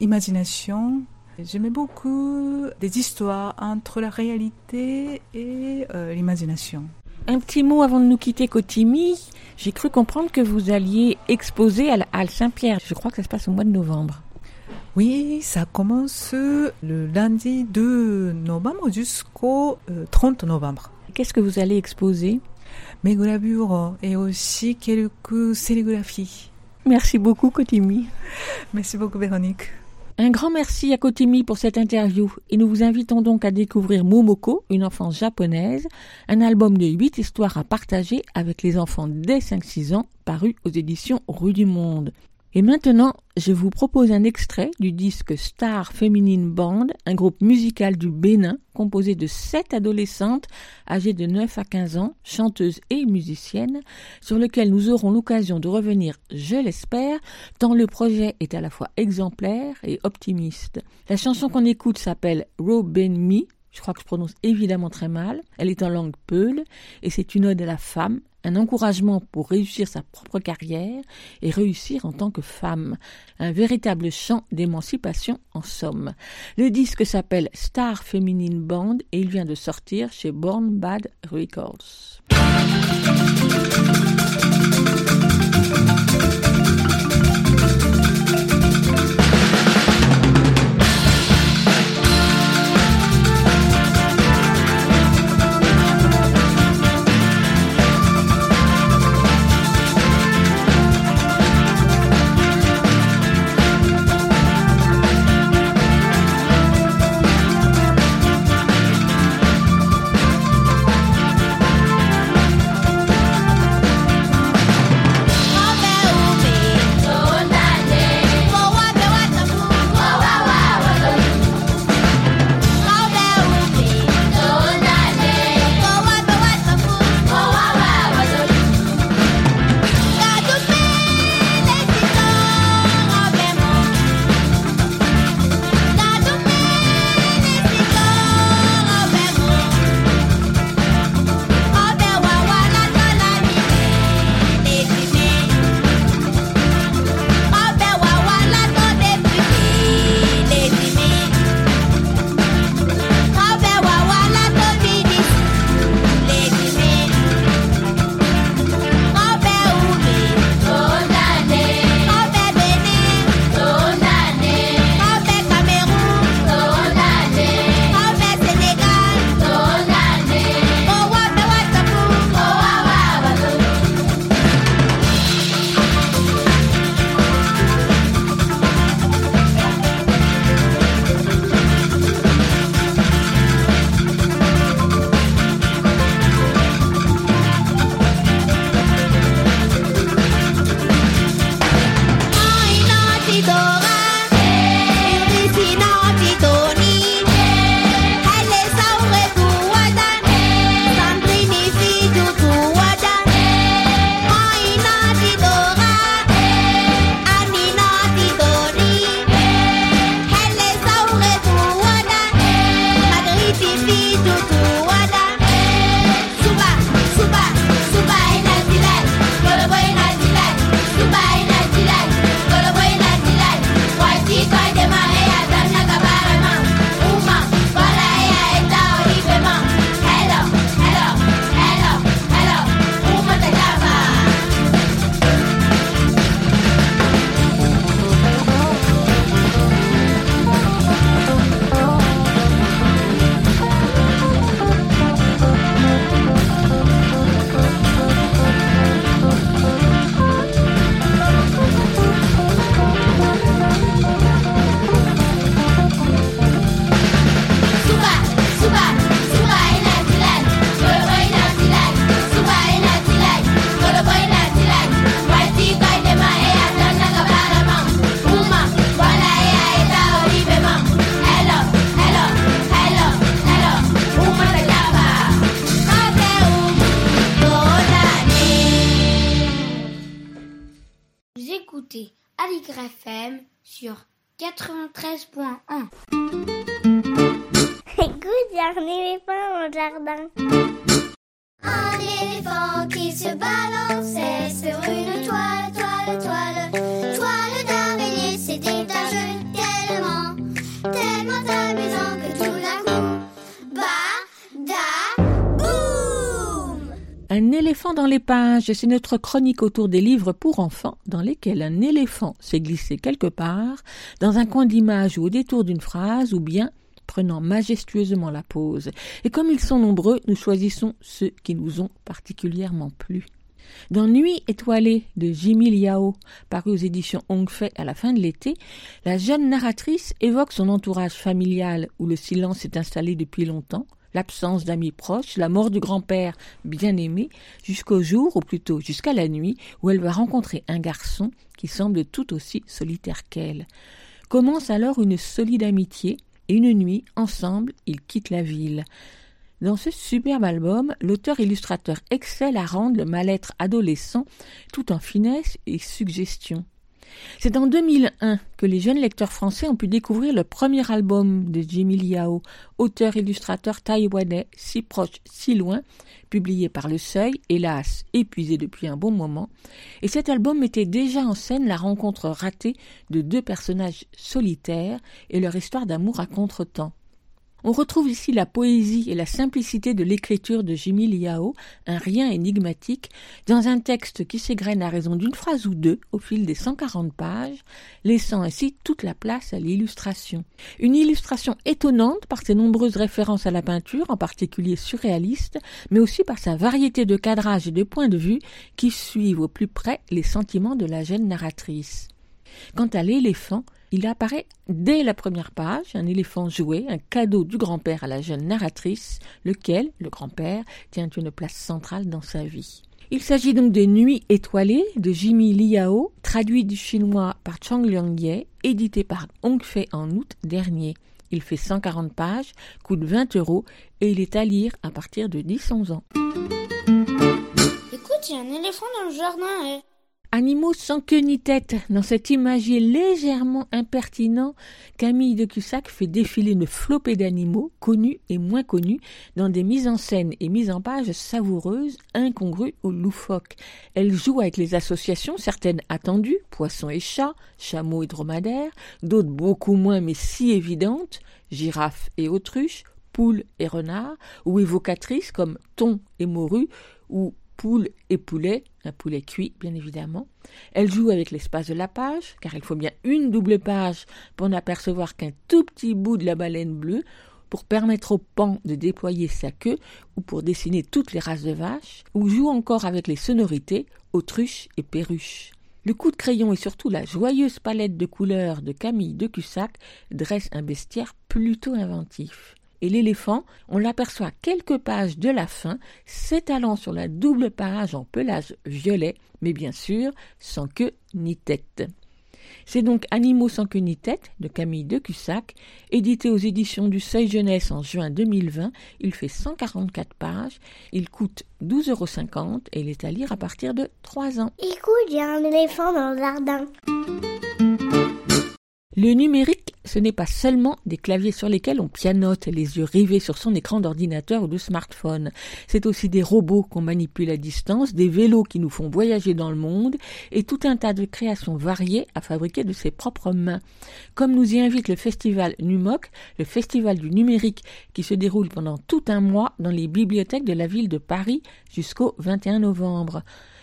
Speaker 7: imagination, J'aimais beaucoup des histoires entre la réalité et euh, l'imagination.
Speaker 3: Un petit mot avant de nous quitter Cotimi. J'ai cru comprendre que vous alliez exposer à la Halle Saint-Pierre. Je crois que ça se passe au mois de novembre.
Speaker 7: Oui, ça commence le lundi 2 novembre jusqu'au 30 euh, novembre.
Speaker 3: Qu'est-ce que vous allez exposer?
Speaker 7: Mes gravures et aussi quelques sérigraphies.
Speaker 3: Merci beaucoup, Cotimi.
Speaker 7: Merci beaucoup, Véronique.
Speaker 3: Un grand merci à Kotimi pour cette interview et nous vous invitons donc à découvrir Momoko, une enfance japonaise, un album de huit histoires à partager avec les enfants dès 5-6 ans paru aux éditions Rue du Monde. Et maintenant, je vous propose un extrait du disque Star Feminine Band, un groupe musical du Bénin composé de sept adolescentes âgées de 9 à 15 ans, chanteuses et musiciennes, sur lequel nous aurons l'occasion de revenir, je l'espère, tant le projet est à la fois exemplaire et optimiste. La chanson qu'on écoute s'appelle Robin Me, je crois que je prononce évidemment très mal. Elle est en langue peule et c'est une ode à la femme, un encouragement pour réussir sa propre carrière et réussir en tant que femme. Un véritable chant d'émancipation en somme. Le disque s'appelle Star Feminine Band et il vient de sortir chez Born Bad Records. C'est notre chronique autour des livres pour enfants dans lesquels un éléphant s'est glissé quelque part, dans un coin d'image ou au détour d'une phrase, ou bien prenant majestueusement la pause. Et comme ils sont nombreux, nous choisissons ceux qui nous ont particulièrement plu. Dans Nuit étoilée de Jimmy Liao, paru aux éditions Hongfei à la fin de l'été, la jeune narratrice évoque son entourage familial où le silence s'est installé depuis longtemps, l'absence d'amis proches, la mort du grand-père bien-aimé, jusqu'au jour, ou plutôt jusqu'à la nuit, où elle va rencontrer un garçon qui semble tout aussi solitaire qu'elle. Commence alors une solide amitié, et une nuit, ensemble, ils quittent la ville. Dans ce superbe album, l'auteur-illustrateur excelle à rendre le mal-être adolescent tout en finesse et suggestion. C'est en 2001 que les jeunes lecteurs français ont pu découvrir le premier album de Jimmy Liao, auteur-illustrateur taïwanais, si proche, si loin, publié par Le Seuil, hélas épuisé depuis un bon moment, et cet album mettait déjà en scène la rencontre ratée de deux personnages solitaires et leur histoire d'amour à contretemps. On retrouve ici la poésie et la simplicité de l'écriture de Jimmy Liao, un rien énigmatique, dans un texte qui s'égrène à raison d'une phrase ou deux au fil des 140 pages, laissant ainsi toute la place à l'illustration. Une illustration étonnante par ses nombreuses références à la peinture, en particulier surréaliste, mais aussi par sa variété de cadrages et de points de vue qui suivent au plus près les sentiments de la jeune narratrice. Quant à l'éléphant, il apparaît dès la première page, un éléphant joué, un cadeau du grand-père à la jeune narratrice, lequel, le grand-père, tient une place centrale dans sa vie. Il s'agit donc de Nuits étoilées de Jimmy Liao, traduit du chinois par Chang Liang-ye, édité par Hongfei en août dernier. Il fait 140 pages, coûte 20 euros et il est à lire à partir de 10-11 ans.
Speaker 2: Écoute, il y a un éléphant dans le jardin. eh.
Speaker 3: Animaux sans queue ni tête. Dans cet imagier légèrement impertinent, Camille de Cussac fait défiler une flopée d'animaux, connus et moins connus, dans des mises en scène et mises en page savoureuses, incongrues ou loufoques. Elle joue avec les associations, certaines attendues, poissons et chats, chameaux et dromadaires, d'autres beaucoup moins mais si évidentes, girafes et autruches, poules et renards, ou évocatrices comme thon et morue, ou poule et poulet, un poulet cuit bien évidemment. Elle joue avec l'espace de la page, car il faut bien une double page pour n'apercevoir qu'un tout petit bout de la baleine bleue, pour permettre au pan de déployer sa queue, ou pour dessiner toutes les races de vaches, ou joue encore avec les sonorités, autruche et perruche. Le coup de crayon et surtout la joyeuse palette de couleurs de Camille de Cussac dressent un bestiaire plutôt inventif et l'éléphant, on l'aperçoit quelques pages de la fin, s'étalant sur la double page en pelage violet, mais bien sûr sans queue ni tête. C'est donc Animaux sans queue ni tête de Camille de Cussac, édité aux éditions du Seuil Jeunesse en juin 2020. Il fait 144 pages, il coûte 12,50 euros et il est à lire à partir de 3 ans.
Speaker 8: Écoute, il y a un éléphant dans le jardin.
Speaker 3: Le numérique, ce n'est pas seulement des claviers sur lesquels on pianote les yeux rivés sur son écran d'ordinateur ou de smartphone. C'est aussi des robots qu'on manipule à distance, des vélos qui nous font voyager dans le monde et tout un tas de créations variées à fabriquer de ses propres mains. Comme nous y invite le festival NUMOC, le festival du numérique qui se déroule pendant tout un mois dans les bibliothèques de la ville de Paris jusqu'au 21 novembre.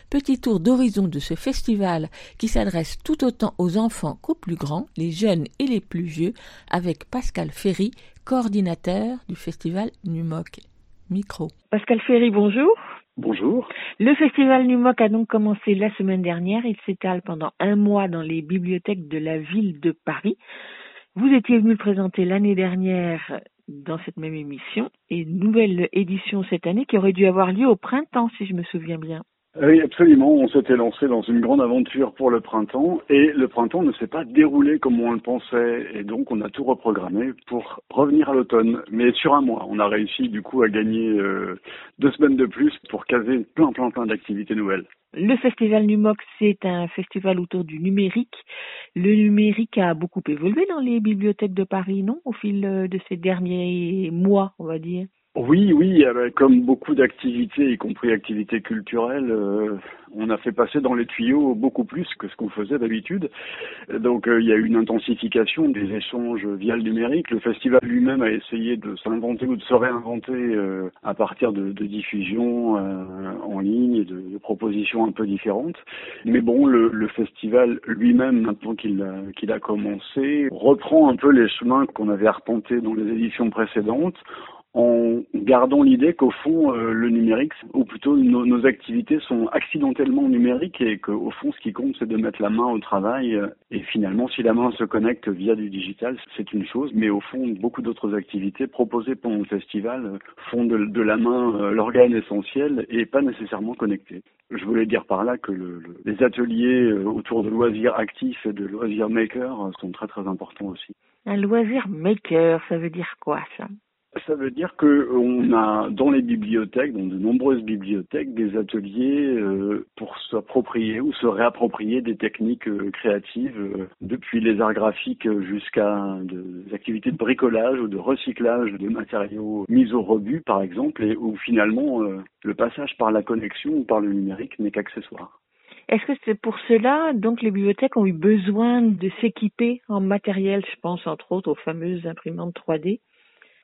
Speaker 3: Petit tour d'horizon de ce festival qui s'adresse tout autant aux enfants qu'aux plus grands, les jeunes et les plus vieux, avec Pascal Ferry, coordinateur du festival NUMOC. Micro. Pascal Ferry, bonjour.
Speaker 9: Bonjour.
Speaker 3: Le festival NUMOC a donc commencé la semaine dernière. Il s'étale pendant un mois dans les bibliothèques de la ville de Paris. Vous étiez venu le présenter l'année dernière dans cette même émission et une nouvelle édition cette année qui aurait dû avoir lieu au printemps, si je me souviens bien.
Speaker 9: Oui, absolument. On s'était lancé dans une grande aventure pour le printemps et le printemps ne s'est pas déroulé comme on le pensait et donc on a tout reprogrammé pour revenir à l'automne. Mais sur un mois, on a réussi du coup à gagner euh, deux semaines de plus pour caser plein plein plein d'activités nouvelles.
Speaker 3: Le festival Numox, c'est un festival autour du numérique. Le numérique a beaucoup évolué dans les bibliothèques de Paris, non, au fil euh, de ces derniers mois, on va dire?
Speaker 9: Oui, oui, comme beaucoup d'activités, y compris activités culturelles, euh, on a fait passer dans les tuyaux beaucoup plus que ce qu'on faisait d'habitude. Donc euh, il y a eu une intensification des échanges via le numérique. Le festival lui-même a essayé de s'inventer ou de se réinventer euh, à partir de, de diffusions en ligne et de, propositions un peu différentes. Mais bon, le, le festival lui-même, maintenant qu'il qu'il a commencé, reprend un peu les chemins qu'on avait arpentés dans les éditions précédentes en gardant l'idée qu'au fond, euh, le numérique, ou plutôt nos, activités sont accidentellement numériques et qu'au fond, ce qui compte, c'est de mettre la main au travail. Euh, et finalement, si la main se connecte via du digital, c'est une chose, mais au fond, beaucoup d'autres activités proposées pendant le festival euh, font de, la main l'organe essentiel et pas nécessairement connecté. Je voulais dire par là que le, le, les ateliers autour de loisirs actifs et de loisirs makers sont très très importants aussi.
Speaker 3: Un loisir maker, ça veut dire quoi ça?
Speaker 9: Ça veut dire que on a dans les bibliothèques, dans de nombreuses bibliothèques, des ateliers euh, pour s'approprier ou se réapproprier des techniques euh, créatives, euh, depuis les arts graphiques jusqu'à des activités de bricolage ou de recyclage de matériaux mis au rebut, par exemple, et où finalement le passage par la connexion ou par le numérique n'est qu'accessoire.
Speaker 3: Est-ce que c'est pour cela donc les bibliothèques ont eu besoin de s'équiper en matériel, je pense entre autres aux fameuses imprimantes 3D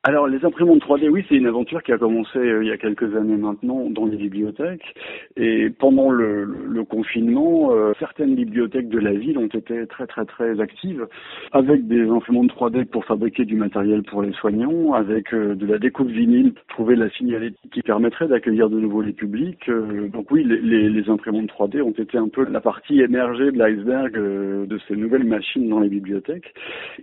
Speaker 9: alors les imprimantes 3D, oui, c'est une aventure qui a commencé euh, il y a quelques années maintenant dans les bibliothèques. Et pendant le, le confinement, euh, certaines bibliothèques de la ville ont été très très très actives avec des imprimantes 3D pour fabriquer du matériel pour les soignants, avec euh, de la découpe vinyle, trouver la signalétique qui permettrait d'accueillir de nouveau les publics. donc oui, les, les, les, imprimantes 3D ont été un peu la partie émergée de l'iceberg de ces nouvelles machines dans les bibliothèques.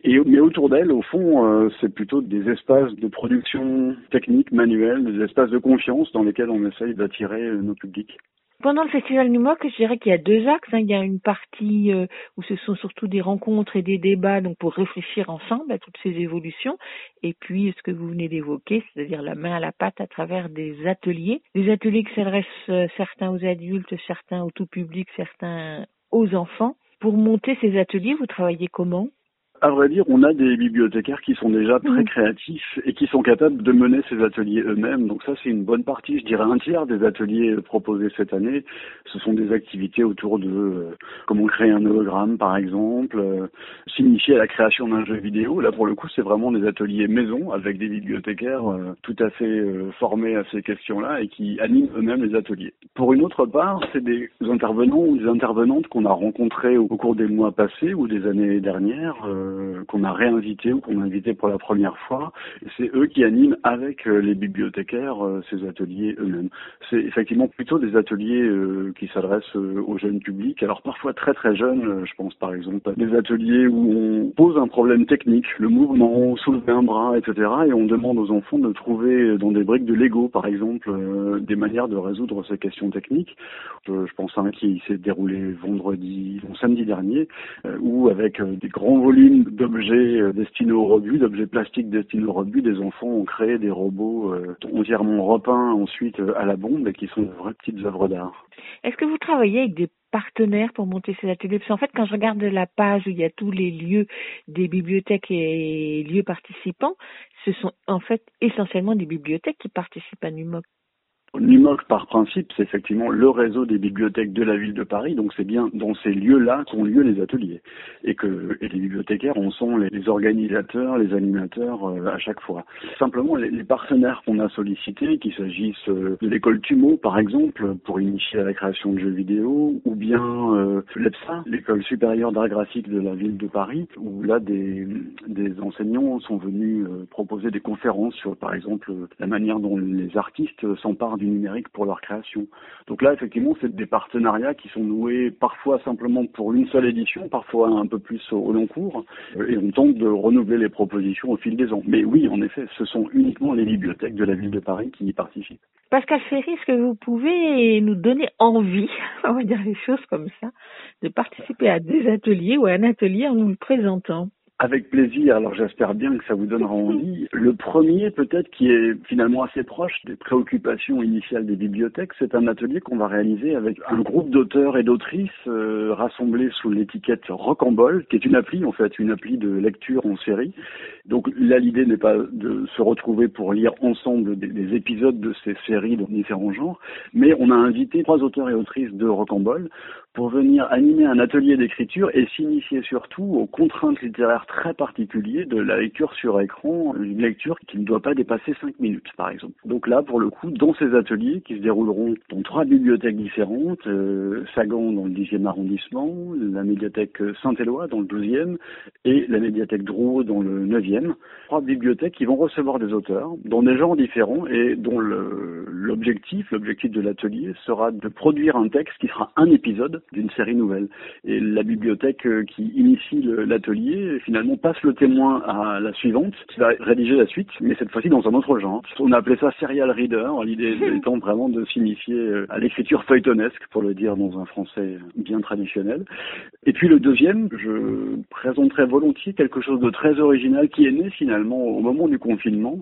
Speaker 9: Et mais autour d'elles, au fond, c'est plutôt des espaces de production technique, manuelle, des espaces de confiance dans lesquels on essaye d'attirer nos publics.
Speaker 3: Pendant le festival Numoc, je dirais qu'il y a deux axes. Hein. Il y a une partie euh, où ce sont surtout des rencontres et des débats, donc pour réfléchir ensemble à toutes ces évolutions. Et puis ce que vous venez d'évoquer, c'est-à-dire la main à la pâte à travers des ateliers, des ateliers qui s'adressent euh, certains aux adultes, certains au tout public, certains aux enfants. Pour monter ces ateliers, vous travaillez comment?
Speaker 9: À vrai dire, on a des bibliothécaires qui sont déjà très mhm. créatifs et qui sont capables de mener ces ateliers eux-mêmes. Donc ça, c'est une bonne partie. Je dirais un tiers des ateliers proposés cette année, ce sont des activités autour de euh, comment créer un hologramme, par exemple, euh, s'initier à la création d'un jeu vidéo. Là, pour le coup, c'est vraiment des ateliers maison avec des bibliothécaires euh, tout à fait euh, formés à ces questions-là et qui animent eux-mêmes les ateliers. Pour une autre part, c'est des intervenants ou des intervenantes qu'on a rencontrés au cours des mois passés ou des années dernières. Euh, qu'on a réinvité ou qu'on a invité pour la première fois. C'est eux qui animent avec euh, les bibliothécaires euh, ces ateliers eux-mêmes. C'est effectivement plutôt des ateliers qui s'adressent aux jeunes publics. Alors parfois très très jeunes, je pense par exemple à des ateliers où on pose un problème technique, le mouvement, soulever un bras, etc. Et on demande aux enfants de trouver dans des briques de Lego par exemple des manières de résoudre ces questions techniques. Je pense à un qui s'est déroulé vendredi, samedi dernier, où avec des grands volumes d'objets euh, destinés au rebut, d'objets plastiques destinés au rebut. Des enfants ont créé des robots euh, entièrement repeints ensuite euh, à la bombe et qui sont de vraies petites œuvres d'art.
Speaker 3: Est-ce que vous travaillez avec des
Speaker 10: partenaires pour monter ces ateliers? Parce qu'en fait, quand je regarde la page où il y a tous les lieux des bibliothèques et lieux participants, ce sont en fait essentiellement des bibliothèques qui participent à NUMOC.
Speaker 9: NUMOC, par principe, c'est effectivement le réseau des bibliothèques de la ville de Paris, donc c'est bien dans ces lieux-là qu'ont lieu les ateliers. Et que et les bibliothécaires en sont les, organisateurs, les animateurs euh, à chaque fois. Simplement, les, les partenaires qu'on a sollicités, qu'il s'agisse euh, de l'école TUMO, par exemple, pour initier à la création de jeux vidéo, ou bien euh, l'EPSA, l'école supérieure d'art graphique de la ville de Paris, où là, des, des enseignants sont venus euh, proposer des conférences sur, par exemple, la manière dont les artistes s'emparent du numérique pour leur création. Donc là, effectivement, c'est des partenariats qui sont noués parfois simplement pour une seule édition, parfois un peu plus au, long cours, et on tente de renouveler les propositions au fil des ans. Mais oui, en effet, ce sont uniquement les bibliothèques de la ville de Paris qui y participent.
Speaker 10: Pascal Ferry, est-ce que vous pouvez nous donner envie, (laughs) on va dire les choses comme ça, de participer à des ateliers ou à un atelier en nous le présentant?
Speaker 9: Avec plaisir, alors j'espère bien que ça vous donnera envie. Le premier peut-être qui est finalement assez proche des préoccupations initiales des bibliothèques, c'est un atelier qu'on va réaliser avec un groupe d'auteurs et d'autrices euh, rassemblés sous l'étiquette Rocambole, qui est une appli en fait, une appli de lecture en série. Donc là l'idée n'est pas de se retrouver pour lire ensemble des, des, épisodes de ces séries dans différents genres, mais on a invité trois auteurs et autrices de Rocambole pour venir animer un atelier d'écriture et s'initier surtout aux contraintes littéraires très particulières de la lecture sur écran, une lecture qui ne doit pas dépasser cinq minutes par exemple. Donc là, pour le coup, dans ces ateliers qui se dérouleront dans trois bibliothèques différentes, euh, Sagan dans le 10e arrondissement, la médiathèque Saint-Éloi dans le 12e et la médiathèque Drouot dans le 9e, trois bibliothèques qui vont recevoir des auteurs dans des genres différents et dont l'objectif, l'objectif de l'atelier sera de produire un texte qui sera un épisode d'une série nouvelle. Et la bibliothèque euh, qui initie l'atelier, finalement, passe le témoin à la suivante, qui va rédiger la suite, mais cette fois-ci dans un autre genre. On a appelé ça serial reader, l'idée (laughs) étant vraiment de s'initier euh, à l'écriture feuilletonesque, pour le dire dans un français bien traditionnel. Et puis le deuxième, je présenterai volontiers quelque chose de très original qui est né finalement au moment du confinement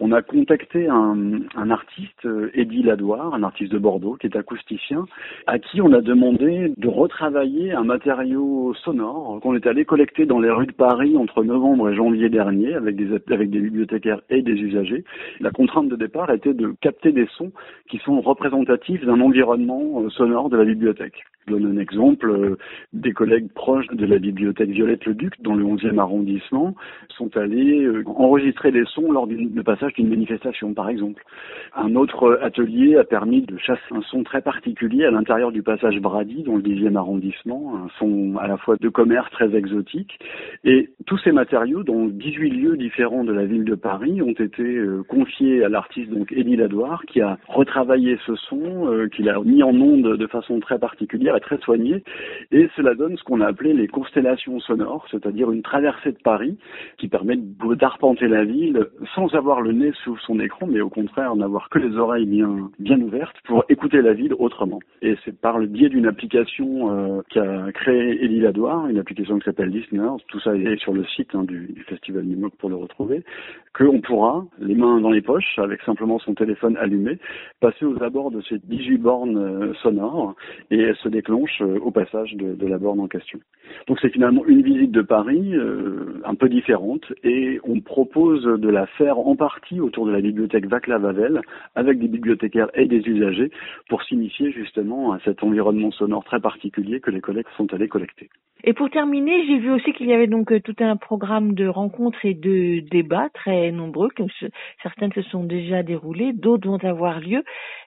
Speaker 9: on a contacté un, un artiste, euh, Eddie Ladoire, un artiste de Bordeaux, qui est acousticien, à qui on a demandé de retravailler un matériau sonore qu'on est allé collecter dans les rues de Paris entre novembre et janvier dernier avec des, bibliothécaires et des usagers. La contrainte de départ était de capter des sons qui sont représentatifs d'un environnement euh, sonore de la bibliothèque. Je donne un exemple. Euh, des collègues proches de la bibliothèque Violette-le-Duc, dans le 11e arrondissement, sont allés enregistrer des sons lors du passage d'une manifestation, par exemple. Un autre atelier a permis de chasser un son très particulier à l'intérieur du passage Brady, dans le 10e arrondissement, un son à la fois de commerce très exotique. Et tous ces matériaux, dans 18 lieux différents de la ville de Paris, ont été euh, confiés à l'artiste donc Élie Ladoire, qui a retravaillé ce son, euh, qu'il a mis en onde de façon très particulière très soignée. Et cela donne ce qu'on a appelé les constellations sonores, c'est-à-dire une traversée de Paris qui permet d'arpenter la ville sans avoir le nez sous son écran, mais au contraire n'avoir que les oreilles bien, ouvertes pour écouter la ville autrement. Et c'est par le biais d'une application euh, qu'a créé Elie Ladoire, une application qui s'appelle Listeners, tout ça est sur le site hein, du, du, Festival Mimoc pour le retrouver, qu'on pourra, les mains dans les poches, avec simplement son téléphone allumé, passer aux abords de ces 18 bornes euh, sonores et se déclenche euh, au passage de, de, la borne en question. Donc c'est finalement une visite de Paris euh, un peu différente et on propose de la faire en partie autour de la bibliothèque Vaclav-Havel avec des bibliothécaires et des usagers pour s'initier justement à cet environnement sonore très particulier que les collègues sont allés collecter.
Speaker 10: Et pour terminer, j'ai vu aussi qu'il y avait donc euh, tout un programme de rencontres et de débats très nombreux, certaines se sont déjà déroulées, d'autres vont avoir lieu.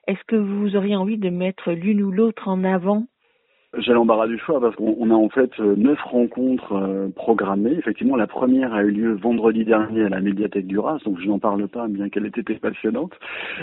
Speaker 10: Est-ce que vous auriez envie de mettre l'une ou l'autre en avant?
Speaker 9: J'ai l'embarras du choix parce qu'on a en fait euh, neuf rencontres euh, programmées. Effectivement, la première a eu lieu vendredi dernier à la médiathèque du Ras, donc je n'en parle pas, bien qu'elle ait été passionnante.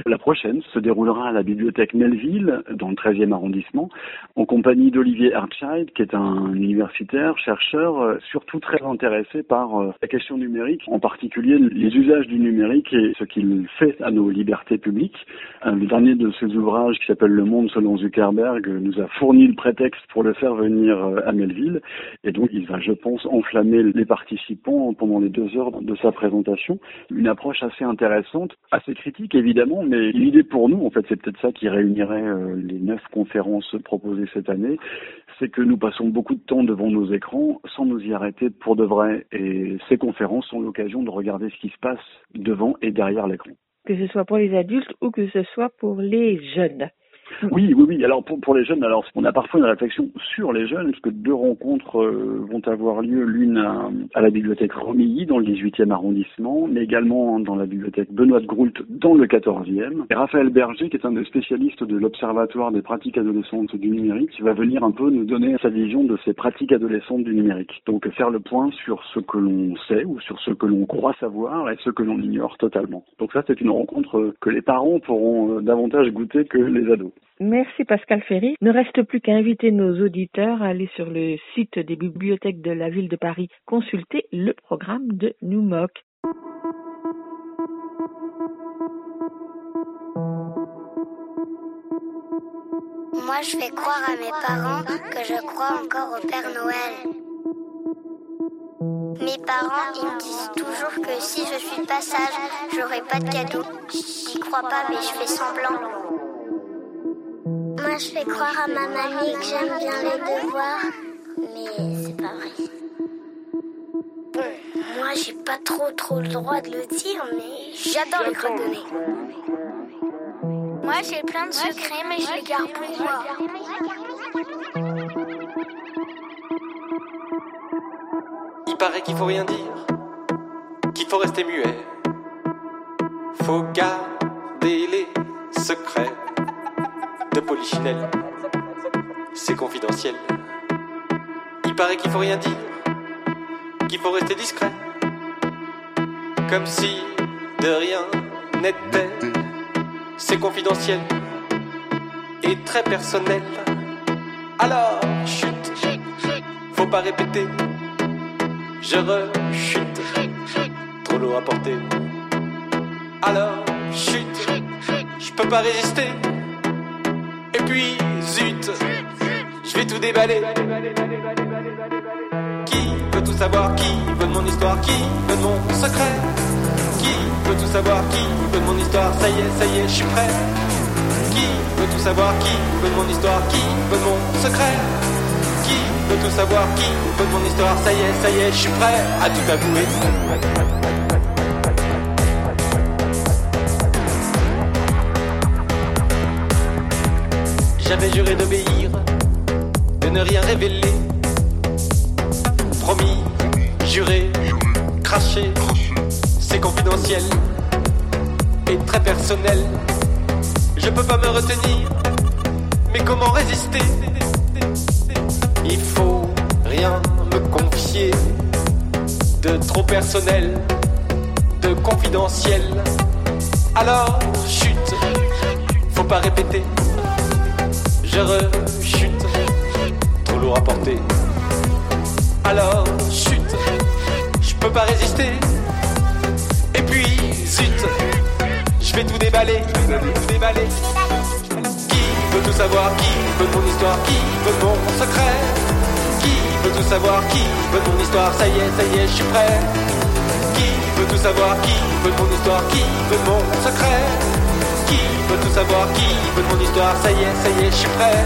Speaker 9: La prochaine se déroulera à la bibliothèque Melville, dans le 13e arrondissement, en compagnie d'Olivier Hartscheid, qui est un universitaire, chercheur, euh, surtout très intéressé par la question numérique, en particulier les usages du numérique et ce qu'il fait à nos libertés publiques. Le dernier de ses ouvrages, qui s'appelle Le Monde selon Zuckerberg, nous a fourni le prétexte pour le faire venir euh, à Melville. Et donc, il va, je pense, enflammer les participants pendant les deux heures de sa présentation. Une approche assez intéressante, assez critique évidemment, mais l'idée pour nous, en fait, c'est peut-être ça qui réunirait euh, les neuf conférences proposées cette année, c'est que nous passons beaucoup de temps devant nos écrans sans nous y arrêter pour de vrai. Et ces conférences sont l'occasion de regarder ce qui se passe devant et derrière l'écran.
Speaker 10: Que ce soit pour les adultes ou que ce soit pour les jeunes.
Speaker 9: Oui, oui, oui. Alors pour, pour les jeunes, alors on a parfois une réflexion sur les jeunes, puisque deux rencontres euh, vont avoir lieu, l'une à, à, la bibliothèque Romilly dans le 18e arrondissement, mais également dans la bibliothèque Benoît de Groult dans le 14e. Et Raphaël Berger, qui est un des spécialistes de l'Observatoire des pratiques adolescentes du numérique, va venir un peu nous donner sa vision de ces pratiques adolescentes du numérique. Donc faire le point sur ce que l'on sait ou sur ce que l'on croit savoir et ce que l'on ignore totalement. Donc ça, c'est une rencontre que les parents pourront euh, davantage goûter que les ados.
Speaker 10: Merci Pascal Ferry. Ne reste plus qu'à inviter nos auditeurs à aller sur le site des bibliothèques de la ville de Paris consulter le programme de NUMOC.
Speaker 11: Moi, je fais croire à mes parents que je crois encore au Père Noël. Mes parents, ils me disent toujours que si je suis de passage, j'aurai pas de cadeau. J'y crois pas, mais je fais semblant. Moi, je fais croire à ma mamie que j'aime bien les devoirs, mais c'est pas vrai. Bon, moi, j'ai pas trop trop le droit de le dire, mais j'adore les nez. Moi, j'ai plein de secrets, mais je les garde pour moi.
Speaker 12: Il paraît qu'il faut rien dire, qu'il faut rester muet. Faut garder les secrets de Polichinelle. C'est confidentiel. Il paraît qu'il faut rien dire, qu'il faut rester discret. Comme si de rien n'était. C'est confidentiel et très personnel. Alors, chut, faut pas répéter. Je rechute, trop lourd à porter. Alors, chut, je peux pas résister. Puis, zut, je vais tout déballer. Qui veut tout savoir Qui veut de mon histoire Qui veut mon secret Qui veut tout savoir Qui veut de mon histoire Ça y est, ça y est, je suis prêt. Qui veut tout savoir Qui veut de mon histoire Qui veut mon secret Qui veut tout savoir Qui veut de mon histoire Ça y est, ça y est, je suis prêt à tout avouer. J'avais juré d'obéir, de ne rien révéler. Promis, juré, craché, c'est confidentiel et très personnel. Je peux pas me retenir, mais comment résister? Il faut rien me confier de trop personnel, de confidentiel. Alors, chute, faut pas répéter je rechute, trop lourd à porter. Alors chute, je peux pas résister. Et puis zut, je vais tout déballer, tout déballer. Qui veut tout savoir? Qui veut mon histoire? Qui veut mon secret? Qui veut tout savoir? Qui veut mon histoire? Ça y est, ça y est, je suis prêt. Qui veut tout savoir? Qui veut mon histoire? Qui veut mon secret? Qui veut tout savoir Qui veut mon histoire Ça y est, ça y est, je suis prêt.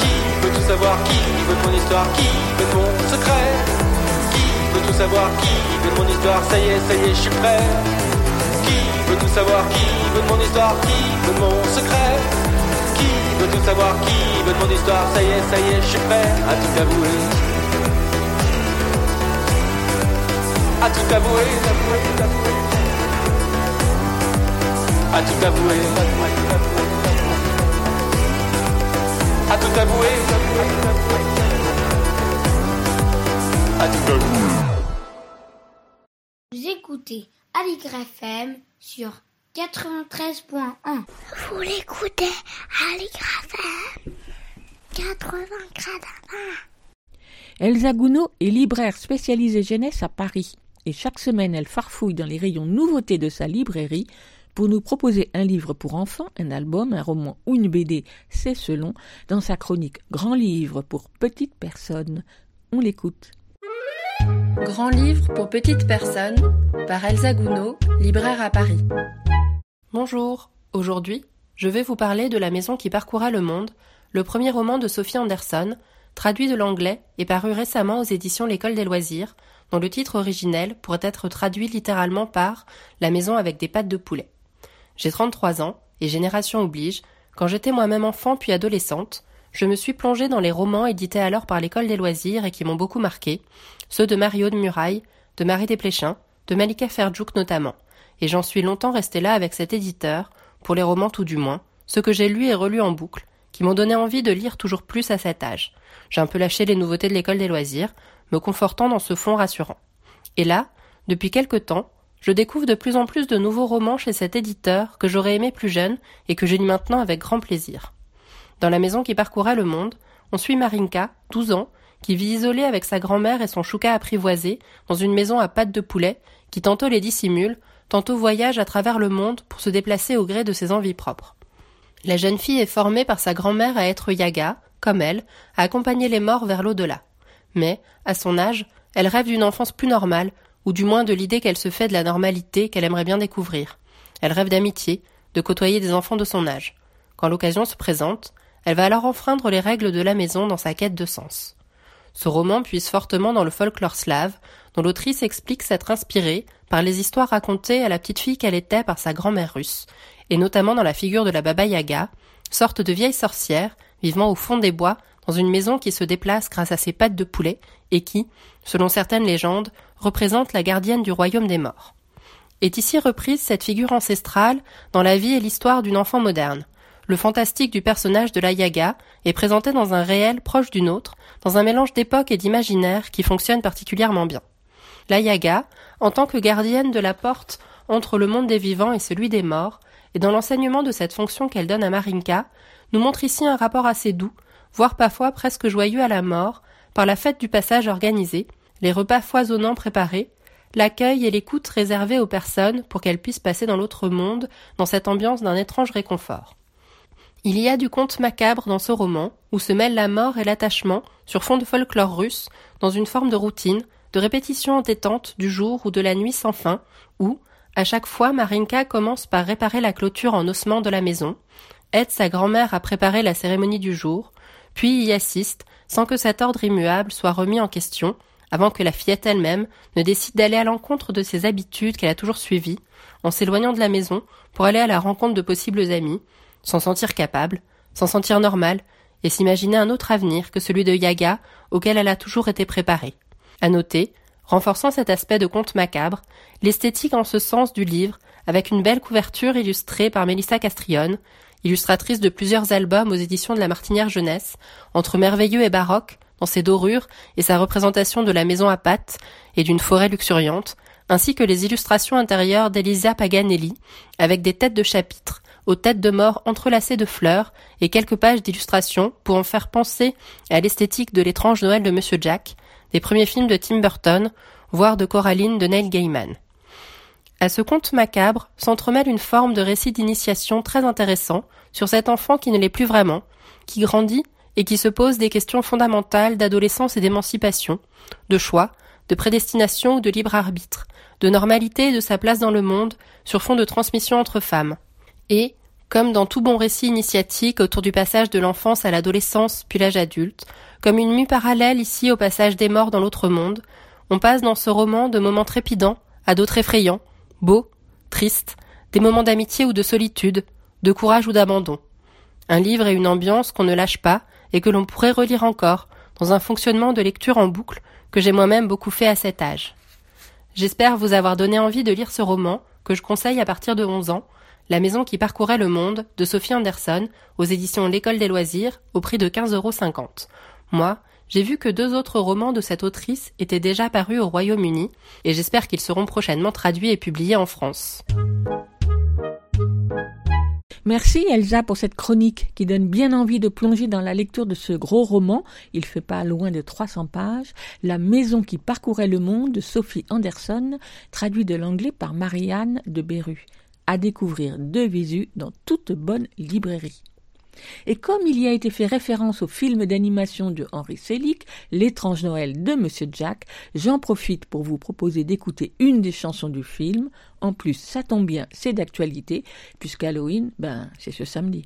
Speaker 12: Qui veut tout savoir Qui veut mon histoire Qui veut mon secret Qui veut tout savoir Qui veut mon histoire Ça y est, ça y est, je suis prêt. Qui veut tout savoir Qui veut mon histoire Qui veut mon secret Qui veut tout savoir Qui veut mon histoire Ça y est, ça y est, je suis prêt à tout avouer. À tout avouer, avouer, avouer à tout avouer. À tout avouer. À tout avouer.
Speaker 2: Vous écoutez Aligre FM sur 93.1.
Speaker 8: Vous l'écoutez Aligre FM 80
Speaker 3: Elsa Gounod est libraire spécialisée jeunesse à Paris et chaque semaine elle farfouille dans les rayons nouveautés de sa librairie pour nous proposer un livre pour enfants, un album, un roman ou une BD, c'est selon, dans sa chronique Grand livre pour petites personnes. On l'écoute.
Speaker 13: Grand livre pour petites personnes par Elsa Gounod, libraire à Paris. Bonjour, aujourd'hui, je vais vous parler de La maison qui parcoura le monde, le premier roman de Sophie Anderson, traduit de l'anglais et paru récemment aux éditions L'École des loisirs, dont le titre originel pourrait être traduit littéralement par La maison avec des pattes de poulet. J'ai 33 ans, et génération oblige, quand j'étais moi-même enfant puis adolescente, je me suis plongée dans les romans édités alors par l'École des loisirs et qui m'ont beaucoup marqué, ceux de Mario de Muraille, de Marie Desplechin, de Malika Ferjouk notamment, et j'en suis longtemps restée là avec cet éditeur, pour les romans tout du moins, ceux que j'ai lus et relus en boucle, qui m'ont donné envie de lire toujours plus à cet âge. J'ai un peu lâché les nouveautés de l'école des loisirs, me confortant dans ce fond rassurant. Et là, depuis quelque temps, je découvre de plus en plus de nouveaux romans chez cet éditeur que j'aurais aimé plus jeune et que je lis maintenant avec grand plaisir. Dans la maison qui parcourait le monde, on suit Marinka, 12 ans, qui vit isolée avec sa grand-mère et son chouka apprivoisé dans une maison à pattes de poulet, qui tantôt les dissimule, tantôt voyage à travers le monde pour se déplacer au gré de ses envies propres. La jeune fille est formée par sa grand-mère à être yaga, comme elle, à accompagner les morts vers l'au-delà. Mais, à son âge, elle rêve d'une enfance plus normale, ou du moins de l'idée qu'elle se fait de la normalité qu'elle aimerait bien découvrir. Elle rêve d'amitié, de côtoyer des enfants de son âge. Quand l'occasion se présente, elle va alors enfreindre les règles de la maison dans sa quête de sens. Ce roman puise fortement dans le folklore slave, dont l'autrice explique s'être inspirée par les histoires racontées à la petite fille qu'elle était par sa grand-mère russe, et notamment dans la figure de la Baba Yaga, sorte de vieille sorcière vivant au fond des bois dans une maison qui se déplace grâce à ses pattes de poulet et qui, selon certaines légendes, représente la gardienne du royaume des morts. Est ici reprise cette figure ancestrale dans la vie et l'histoire d'une enfant moderne. Le fantastique du personnage de la Yaga est présenté dans un réel proche d'une autre, dans un mélange d'époque et d'imaginaire qui fonctionne particulièrement bien. La Yaga, en tant que gardienne de la porte entre le monde des vivants et celui des morts, et dans l'enseignement de cette fonction qu'elle donne à Marinka, nous montre ici un rapport assez doux, voire parfois presque joyeux à la mort, par la fête du passage organisée, les repas foisonnants préparés, l'accueil et l'écoute réservés aux personnes pour qu'elles puissent passer dans l'autre monde, dans cette ambiance d'un étrange réconfort. Il y a du conte macabre dans ce roman, où se mêlent la mort et l'attachement, sur fond de folklore russe, dans une forme de routine, de répétition entêtante du jour ou de la nuit sans fin, où, à chaque fois, Marinka commence par réparer la clôture en ossements de la maison, aide sa grand-mère à préparer la cérémonie du jour, puis y assiste, sans que cet ordre immuable soit remis en question, avant que la fillette elle-même ne décide d'aller à l'encontre de ses habitudes qu'elle a toujours suivies, en s'éloignant de la maison pour aller à la rencontre de possibles amis, s'en sentir capable, s'en sentir normal, et s'imaginer un autre avenir que celui de Yaga auquel elle a toujours été préparée. À noter, renforçant cet aspect de conte macabre, l'esthétique en ce sens du livre, avec une belle couverture illustrée par Mélissa Castrillon, illustratrice de plusieurs albums aux éditions de la Martinière Jeunesse, entre merveilleux et baroque, dans ses dorures et sa représentation de la maison à pattes et d'une forêt luxuriante, ainsi que les illustrations intérieures d'Elisa Paganelli, avec des têtes de chapitres, aux têtes de mort entrelacées de fleurs et quelques pages d'illustrations pour en faire penser à l'esthétique de l'étrange Noël de Monsieur Jack, des premiers films de Tim Burton, voire de Coraline de Neil Gaiman. À ce conte macabre s'entremêle une forme de récit d'initiation très intéressant sur cet enfant qui ne l'est plus vraiment, qui grandit et qui se pose des questions fondamentales d'adolescence et d'émancipation, de choix, de prédestination ou de libre arbitre, de normalité et de sa place dans le monde sur fond de transmission entre femmes. Et, comme dans tout bon récit initiatique autour du passage de l'enfance à l'adolescence puis l'âge adulte, comme une mue parallèle ici au passage des morts dans l'autre monde, on passe dans ce roman de moments trépidants à d'autres effrayants, beaux, tristes, des moments d'amitié ou de solitude, de courage ou d'abandon. Un livre et une ambiance qu'on ne lâche pas et que l'on pourrait relire encore, dans un fonctionnement de lecture en boucle que j'ai moi-même beaucoup fait à cet âge. J'espère vous avoir donné envie de lire ce roman, que je conseille à partir de 11 ans, La maison qui parcourait le monde, de Sophie Anderson, aux éditions L'école des loisirs, au prix de 15,50 euros. Moi, j'ai vu que deux autres romans de cette autrice étaient déjà parus au Royaume-Uni, et j'espère qu'ils seront prochainement traduits et publiés en France.
Speaker 3: Merci Elsa pour cette chronique qui donne bien envie de plonger dans la lecture de ce gros roman, il fait pas loin de 300 pages, La maison qui parcourait le monde de Sophie Anderson, traduit de l'anglais par Marianne de Beru. à découvrir de visu dans toute bonne librairie. Et comme il y a été fait référence au film d'animation de Henri Selick, L'étrange Noël de Monsieur Jack, j'en profite pour vous proposer d'écouter une des chansons du film. En plus, ça tombe bien, c'est d'actualité, puisqu'Halloween, ben, c'est ce samedi.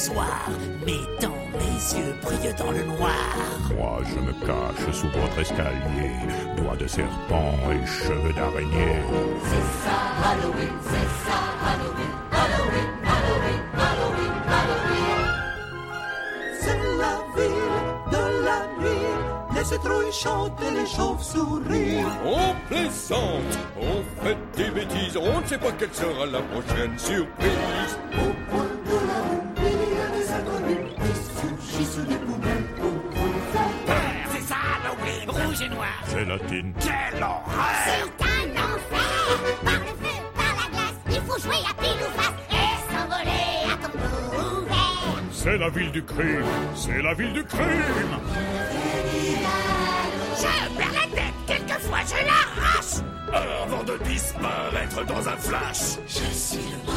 Speaker 14: Soir, mettant mes yeux brillent dans le noir.
Speaker 15: Moi, je me cache sous votre escalier, doigts de serpent et cheveux d'araignée.
Speaker 16: C'est ça Halloween, c'est ça Halloween, Halloween, Halloween, Halloween, Halloween.
Speaker 17: C'est la ville de la nuit, les citrouilles chantent et les chauves-souris.
Speaker 18: On plaisante, on fait des bêtises, on ne sait pas quelle sera la prochaine surprise.
Speaker 14: Rouge et noir.
Speaker 15: Gélatine.
Speaker 14: Quelle horreur
Speaker 8: C'est un enfer Par le feu, par la glace, il faut jouer à pile ou face et s'envoler à tombeau ouvert.
Speaker 15: C'est la ville du crime, c'est la ville du crime.
Speaker 14: Je perds la tête, quelquefois je l'arrache
Speaker 18: Avant de disparaître dans un flash.
Speaker 14: Je suis le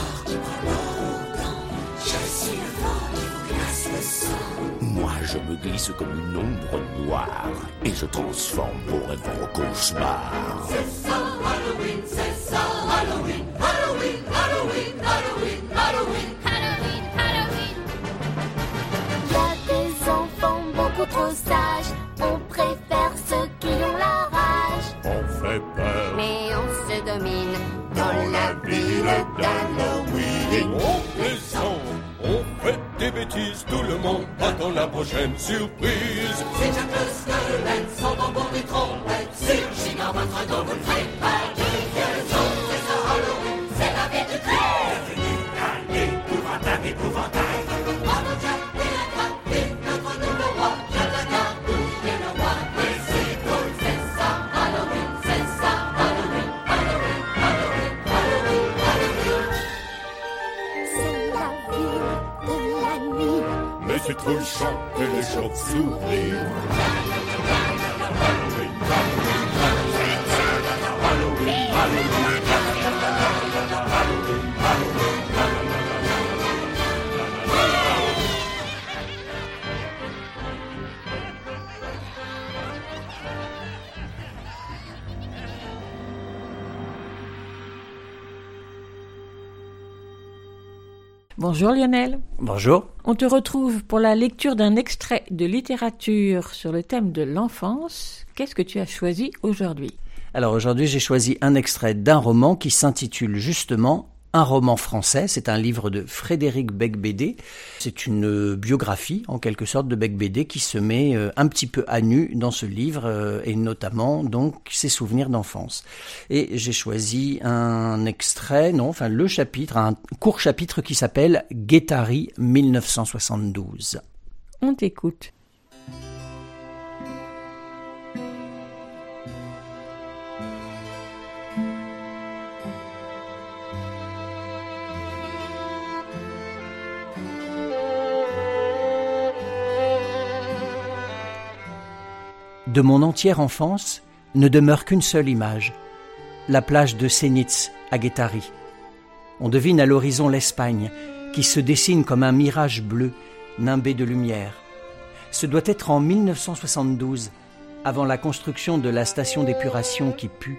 Speaker 19: me glisse comme une ombre noire et je transforme vos rêves en cauchemars.
Speaker 16: C'est ça Halloween, c'est ça Halloween, Halloween, Halloween, Halloween, Halloween,
Speaker 11: Halloween,
Speaker 18: tout le monde attend la prochaine surprise.
Speaker 16: C'est le squelette, sans tambour ni trompette. Surgit dans votre
Speaker 3: Bonjour Lionel.
Speaker 20: Bonjour.
Speaker 3: On te retrouve pour la lecture d'un extrait de littérature sur le thème de l'enfance. Qu'est-ce que tu as choisi aujourd'hui?
Speaker 20: Alors aujourd'hui, j'ai choisi un extrait d'un roman qui s'intitule justement un roman français. C'est un livre de Frédéric Becbédé. C'est une biographie, en quelque sorte, de Becbédé qui se met euh, un petit peu à nu dans ce livre, euh, et notamment, donc, ses souvenirs d'enfance. Et j'ai choisi un extrait, non, enfin, le chapitre, un court chapitre qui s'appelle Guétari 1972.
Speaker 3: On t'écoute.
Speaker 20: De mon entière enfance ne demeure qu'une seule image, la plage de Senitz à Guétari. On devine à l'horizon l'Espagne, qui se dessine comme un mirage bleu, nimbé de lumière. Ce doit être en 1972, avant la construction de la station d'épuration qui pue,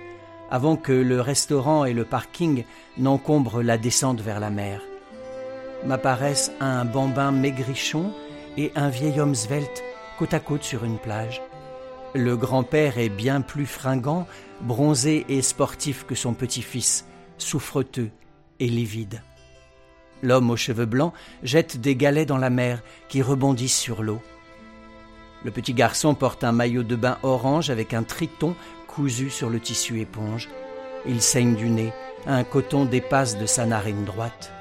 Speaker 20: avant que le restaurant et le parking n'encombrent la descente vers la mer. M'apparaissent un bambin maigrichon et un vieil homme svelte, côte à côte sur une plage. Le grand-père est bien plus fringant, bronzé et sportif que son petit-fils, souffreteux, et livide. L'homme aux cheveux blancs jette des galets dans la mer qui rebondissent sur l'eau. Le petit garçon porte un maillot de bain orange avec un triton cousu sur le tissu éponge. Il saigne du nez, un coton dépasse de sa narine droite.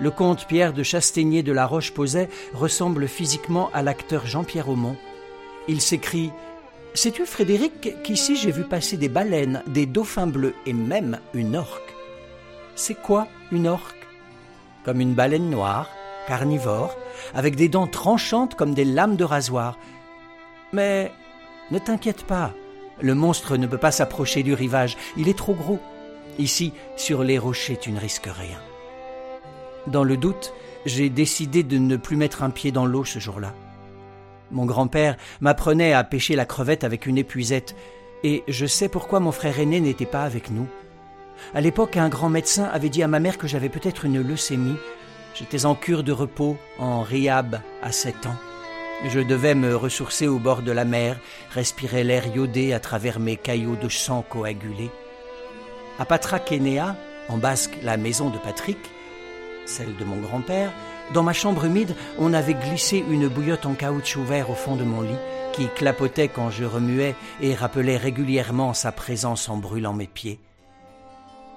Speaker 20: Le comte Pierre de Chastaignier de la Roche-Posay ressemble physiquement à l'acteur Jean-Pierre Aumont. Il s'écrie Sais-tu, Frédéric, qu'ici j'ai vu passer des baleines, des dauphins bleus et même une orque C'est quoi une orque? Comme une baleine noire, carnivore, avec des dents tranchantes comme des lames de rasoir. Mais ne t'inquiète pas, le monstre ne peut pas s'approcher du rivage, il est trop gros. Ici, sur les rochers, tu ne risques rien. Dans le doute, j'ai décidé de ne plus mettre un pied dans l'eau ce jour-là. Mon grand-père m'apprenait à pêcher la crevette avec une épuisette, et je sais pourquoi mon frère aîné n'était pas avec nous. À l'époque, un grand médecin avait dit à ma mère que j'avais peut-être une leucémie. J'étais en cure de repos, en riab, à sept ans. Je devais me ressourcer au bord de la mer, respirer l'air iodé à travers mes caillots de sang coagulés. À Patrakénéa, en basque la maison de Patrick, celle de mon grand-père, dans ma chambre humide, on avait glissé une bouillotte en caoutchouc vert au fond de mon lit, qui clapotait quand je remuais et rappelait régulièrement sa présence en brûlant mes pieds.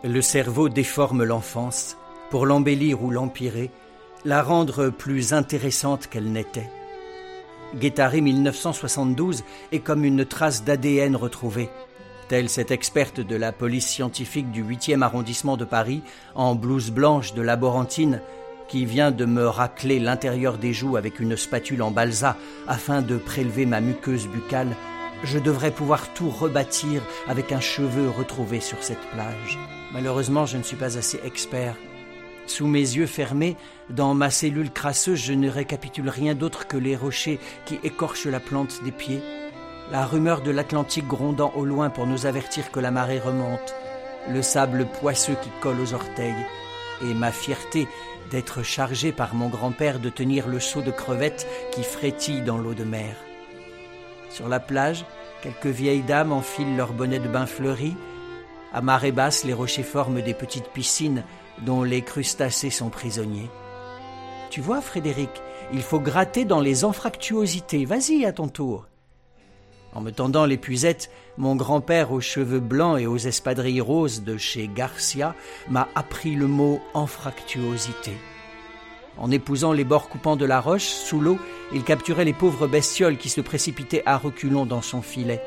Speaker 20: Le cerveau déforme l'enfance pour l'embellir ou l'empirer, la rendre plus intéressante qu'elle n'était. Guettari 1972 est comme une trace d'ADN retrouvée, telle cette experte de la police scientifique du 8e arrondissement de Paris, en blouse blanche de laborantine, qui vient de me racler l'intérieur des joues avec une spatule en balsa afin de prélever ma muqueuse buccale, je devrais pouvoir tout rebâtir avec un cheveu retrouvé sur cette plage. Malheureusement, je ne suis pas assez expert. Sous mes yeux fermés, dans ma cellule crasseuse, je ne récapitule rien d'autre que les rochers qui écorchent la plante des pieds, la rumeur de l'Atlantique grondant au loin pour nous avertir que la marée remonte, le sable poisseux qui colle aux orteils, et ma fierté d'être chargé par mon grand-père de tenir le seau de crevettes qui frétille dans l'eau de mer. Sur la plage, quelques vieilles dames enfilent leurs bonnets de bain fleuris. À marée basse, les rochers forment des petites piscines dont les crustacés sont prisonniers. Tu vois, Frédéric, il faut gratter dans les anfractuosités. Vas-y à ton tour. En me tendant l'épuisette, mon grand-père aux cheveux blancs et aux espadrilles roses de chez Garcia m'a appris le mot anfractuosité. En épousant les bords coupants de la roche, sous l'eau, il capturait les pauvres bestioles qui se précipitaient à reculons dans son filet.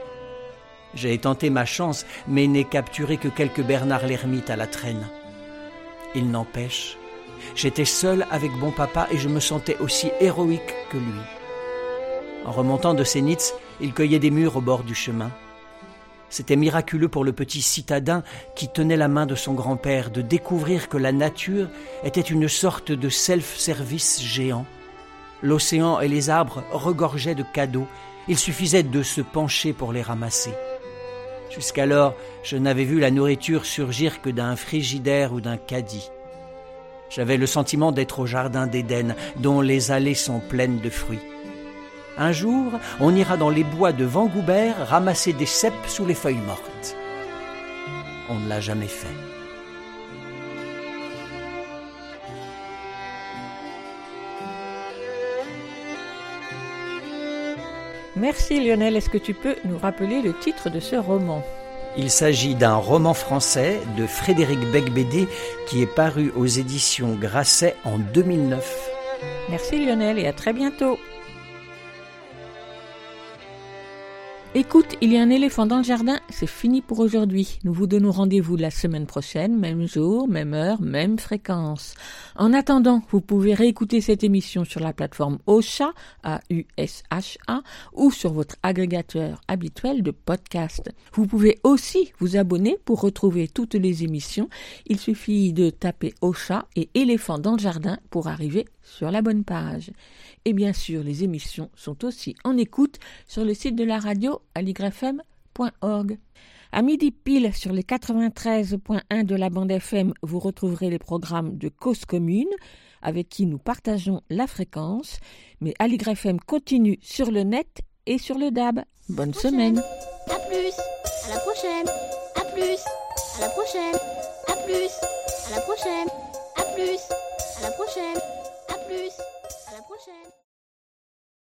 Speaker 20: J'ai tenté ma chance, mais n'ai capturé que quelques Bernard l'ermite à la traîne. Il n'empêche, j'étais seul avec bon papa et je me sentais aussi héroïque que lui. En remontant de Sénitz, il cueillait des murs au bord du chemin. C'était miraculeux pour le petit citadin qui tenait la main de son grand-père de découvrir que la nature était une sorte de self-service géant. L'océan et les arbres regorgeaient de cadeaux, il suffisait de se pencher pour les ramasser. Jusqu'alors, je n'avais vu la nourriture surgir que d'un frigidaire ou d'un caddie. J'avais le sentiment d'être au jardin d'Éden, dont les allées sont pleines de fruits. Un jour, on ira dans les bois de Vangoubert ramasser des cèpes sous les feuilles mortes. On ne l'a jamais fait.
Speaker 3: Merci Lionel, est-ce que tu peux nous rappeler le titre de ce roman?
Speaker 20: Il s'agit d'un roman français de Frédéric Becbédé qui est paru aux éditions Grasset en 2009.
Speaker 3: Merci Lionel et à très bientôt. Écoute, il y a un éléphant dans le jardin, c'est fini pour aujourd'hui. Nous vous donnons rendez-vous la semaine prochaine, même jour, même heure, même fréquence. En attendant, vous pouvez réécouter cette émission sur la plateforme Ocha, A-U-S-H-A, ou sur votre agrégateur habituel de podcast. Vous pouvez aussi vous abonner pour retrouver toutes les émissions. Il suffit de taper Ocha et éléphant dans le jardin pour arriver sur la bonne page. Et bien sûr, les émissions sont aussi en écoute sur le site de la radio aligrefm.org. À midi pile sur les 93.1 de la bande FM, vous retrouverez les programmes de Cause Commune avec qui nous partageons la fréquence. Mais Aligrefm continue sur le net et sur le DAB. Bonne semaine.
Speaker 2: À plus. À la prochaine. À plus.
Speaker 1: À la prochaine. À plus. À la prochaine. À plus. À la prochaine. À plus. À la prochaine.